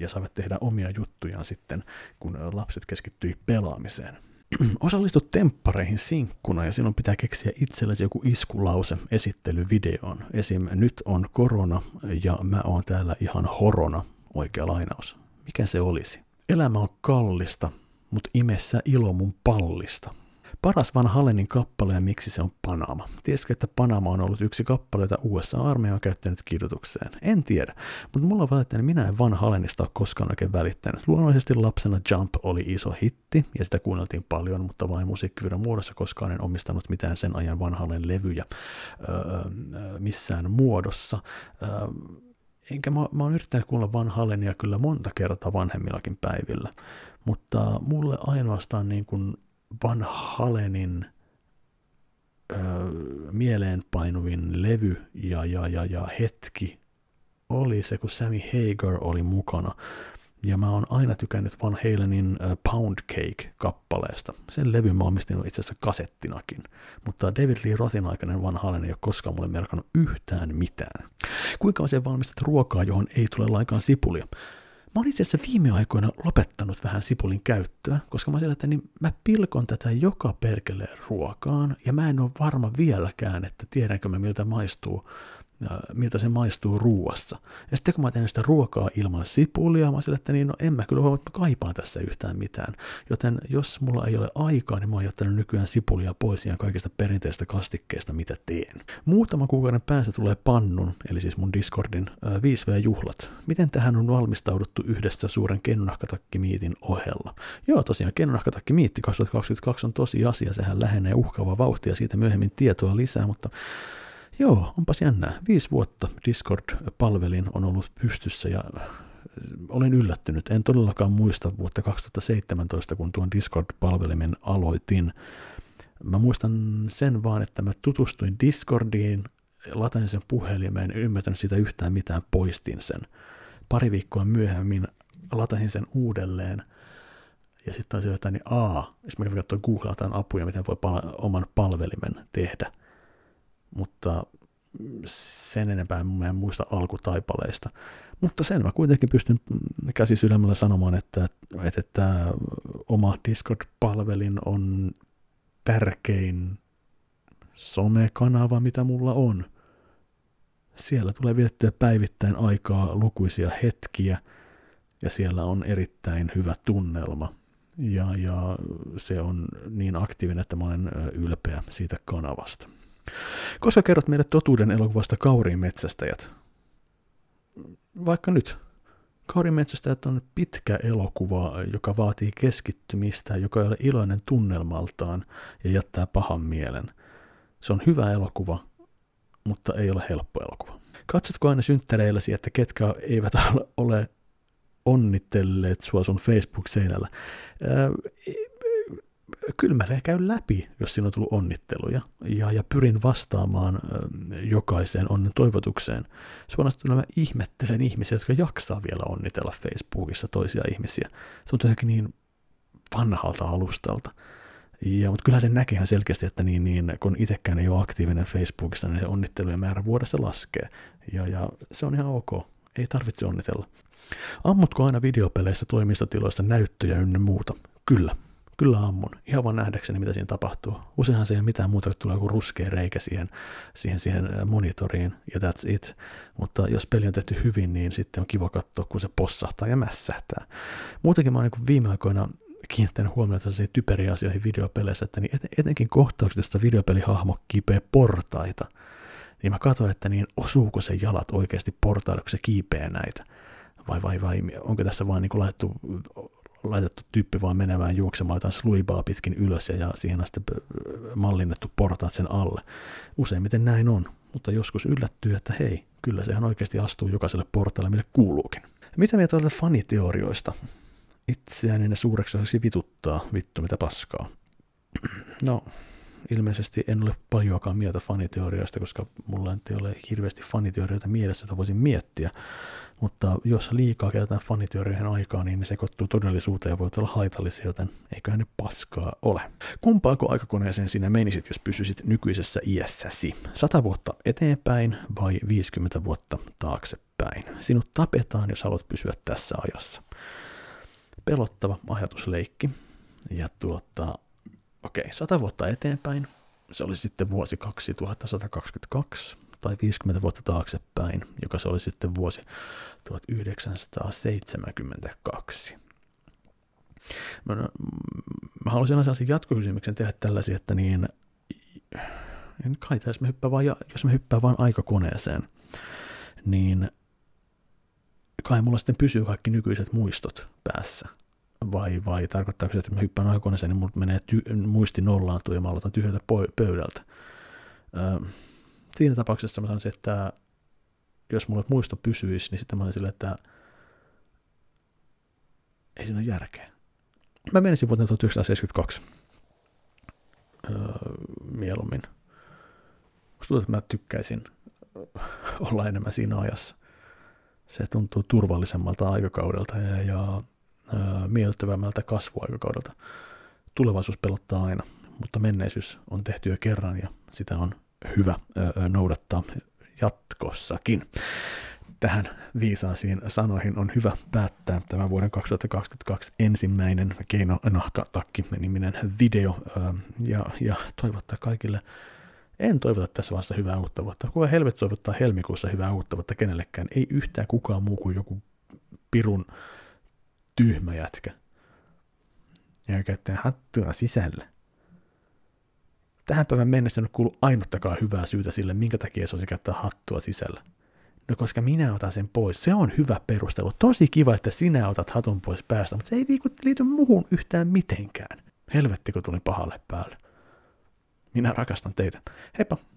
ja saavat tehdä omia juttujaan sitten, kun lapset keskittyi pelaamiseen. osallistut temppareihin sinkkuna ja sinun pitää keksiä itsellesi joku iskulause esittelyvideoon. Esim. nyt on korona ja mä oon täällä ihan horona, oikea lainaus. Mikä se olisi? Elämä on kallista, mutta imessä ilo mun pallista. Paras Van Halenin kappale ja miksi se on Panama. Tiesitkö, että Panama on ollut yksi kappale, jota USA-armeija on käyttänyt kidutukseen? En tiedä, mutta mulla on että minä en Van Halenista ole koskaan oikein välittänyt. Luonnollisesti lapsena Jump oli iso hitti ja sitä kuunneltiin paljon, mutta vain musiikkivideon muodossa koskaan en omistanut mitään sen ajan Van Halen levyjä öö, missään muodossa. Öö, enkä mä, mä oon yrittänyt kuulla Van Halenia kyllä monta kertaa vanhemmillakin päivillä, mutta mulle ainoastaan niin kuin Van Halenin ö, mieleenpainuvin levy ja, ja, ja, ja hetki oli se, kun Sammy Hagar oli mukana. Ja mä oon aina tykännyt Van Halenin Pound Cake-kappaleesta. Sen levy mä omistin itse asiassa kasettinakin. Mutta David Lee Rothin aikainen Van Halen ei ole koskaan mulle merkannut yhtään mitään. Kuinka usein valmistat ruokaa, johon ei tule lainkaan sipulia? Mä oon itse asiassa viime aikoina lopettanut vähän sipulin käyttöä, koska mä että niin mä pilkon tätä joka perkeleen ruokaan, ja mä en ole varma vieläkään, että tiedänkö mä miltä maistuu miltä se maistuu ruuassa. Ja sitten kun mä teen sitä ruokaa ilman sipulia, mä sille, että niin, no en mä kyllä huomaa, että mä kaipaan tässä yhtään mitään. Joten jos mulla ei ole aikaa, niin mä oon jättänyt nykyään sipulia pois ihan kaikista perinteistä kastikkeista, mitä teen. Muutama kuukauden päästä tulee pannun, eli siis mun Discordin 5V-juhlat. Miten tähän on valmistauduttu yhdessä suuren kennahkatakkimiitin ohella? Joo, tosiaan kennahkatakkimiitti 2022 on tosi asia, sehän lähenee uhkaavaa vauhtia, siitä myöhemmin tietoa lisää, mutta Joo, onpas jännää. Viisi vuotta Discord-palvelin on ollut pystyssä ja olen yllättynyt. En todellakaan muista vuotta 2017, kun tuon Discord-palvelimen aloitin. Mä muistan sen vaan, että mä tutustuin Discordiin, latasin sen puhelimeen, en ymmärtänyt sitä yhtään mitään, poistin sen. Pari viikkoa myöhemmin latasin sen uudelleen, ja sitten on sieltä, niin aa, jos mä kävin katsoa googlataan apuja, miten voi pal- oman palvelimen tehdä – mutta sen enempää mä en muista alkutaipaleista. Mutta sen mä kuitenkin pystyn käsi sydämellä sanomaan, että, että, että oma Discord-palvelin on tärkein somekanava, mitä mulla on. Siellä tulee vietettyä päivittäin aikaa lukuisia hetkiä, ja siellä on erittäin hyvä tunnelma. Ja, ja se on niin aktiivinen, että mä olen ylpeä siitä kanavasta. Koska kerrot meille totuuden elokuvasta Kauriin metsästäjät? Vaikka nyt. Kauriin metsästäjät on pitkä elokuva, joka vaatii keskittymistä, joka ei ole iloinen tunnelmaltaan ja jättää pahan mielen. Se on hyvä elokuva, mutta ei ole helppo elokuva. Katsotko aina synttäreilläsi, että ketkä eivät ole onnitelleet sua sun Facebook-seinällä? kyllä mä käyn läpi, jos siinä on tullut onnitteluja, ja, ja pyrin vastaamaan jokaiseen onnen toivotukseen. Suorastaan mä ihmettelen ihmisiä, jotka jaksaa vielä onnitella Facebookissa toisia ihmisiä. Se on jotenkin niin vanhalta alustalta. Ja, mutta kyllähän se näkee ihan selkeästi, että niin, niin, kun itsekään ei ole aktiivinen Facebookissa, niin se onnittelujen määrä vuodessa laskee. Ja, ja se on ihan ok, ei tarvitse onnitella. Ammutko aina videopeleissä toimistotiloissa näyttöjä ynnä muuta? Kyllä, Kyllä ammun, ihan vaan nähdäkseni, mitä siinä tapahtuu. Useinhan se ei ole mitään muuta, että tulee joku ruskea reikä siihen, siihen, siihen monitoriin, ja that's it. Mutta jos peli on tehty hyvin, niin sitten on kiva katsoa, kun se possahtaa ja mässähtää. Muutenkin mä oon niin viime aikoina kiinnittänyt huomiota sellaisiin typeriin asioihin videopeleissä, että niin etenkin kohtaukset, jossa videopelihahmo kiipee portaita, niin mä katsoin, että niin osuuko se jalat oikeasti portaille, kun se kiipee näitä vai, vai, vai onko tässä vaan niin laitettu laitettu tyyppi vaan menemään juoksemaan jotain sluibaa pitkin ylös ja, ja siihen asti mallinnettu portaat sen alle. Useimmiten näin on, mutta joskus yllättyy, että hei, kyllä sehän oikeasti astuu jokaiselle portaalle, mille kuuluukin. Mitä mieltä olette faniteorioista? Itseäni ne suureksi osaksi vituttaa, vittu mitä paskaa. No, ilmeisesti en ole paljoakaan mieltä faniteorioista, koska mulla ei ole hirveästi faniteorioita mielessä, joita voisin miettiä. Mutta jos liikaa käytetään faniteorioihin aikaa, niin ne sekoittuu todellisuuteen ja voivat olla haitallisia, joten eiköhän ne paskaa ole. Kumpaako aikakoneeseen sinä menisit, jos pysyisit nykyisessä iässäsi? 100 vuotta eteenpäin vai 50 vuotta taaksepäin? Sinut tapetaan, jos haluat pysyä tässä ajassa. Pelottava ajatusleikki. Ja tuota, okei, okay, 100 vuotta eteenpäin. Se oli sitten vuosi 2122 tai 50 vuotta taaksepäin, joka se oli sitten vuosi 1972. Mä, mä haluaisin sellaisen jatkokysymyksen tehdä tällaisia, että niin, en kai jos me hyppää vaan, jos me hyppää vaan aikakoneeseen, niin kai mulla sitten pysyy kaikki nykyiset muistot päässä. Vai, vai tarkoittaako se, että mä hyppään aikakoneeseen, niin mulla menee ty- muisti nollaantuu ja mä aloitan tyhjältä pöydältä. Öö, siinä tapauksessa mä sanoisin, että jos mulle muisto pysyisi, niin sitten mä olin silleen, että ei siinä ole järkeä. Mä menisin vuoteen 1972 öö, mieluummin. Musta tuntuu, että mä tykkäisin olla enemmän siinä ajassa. Se tuntuu turvallisemmalta aikakaudelta ja, ja öö, miellyttävämmältä kasvuaikakaudelta. Tulevaisuus pelottaa aina, mutta menneisyys on tehty jo kerran ja sitä on hyvä noudattaa jatkossakin. Tähän viisaasiin sanoihin on hyvä päättää tämä vuoden 2022 ensimmäinen keino nahkatakki niminen video ja, ja toivottaa kaikille En toivota tässä vaiheessa hyvää uutta vuotta. Kuka helvetti toivottaa helmikuussa hyvää uutta vuotta kenellekään? Ei yhtään kukaan muu kuin joku pirun tyhmä jätkä. Ja käyttää hattua sisällä. Tähän päivän mennessä en ole kuullut ainuttakaan hyvää syytä sille, minkä takia se olisi käyttää hattua sisällä. No koska minä otan sen pois. Se on hyvä perustelu. Tosi kiva, että sinä otat hatun pois päästä, mutta se ei liity muuhun yhtään mitenkään. Helvetti, kun tuli pahalle päälle. Minä rakastan teitä. Heippa!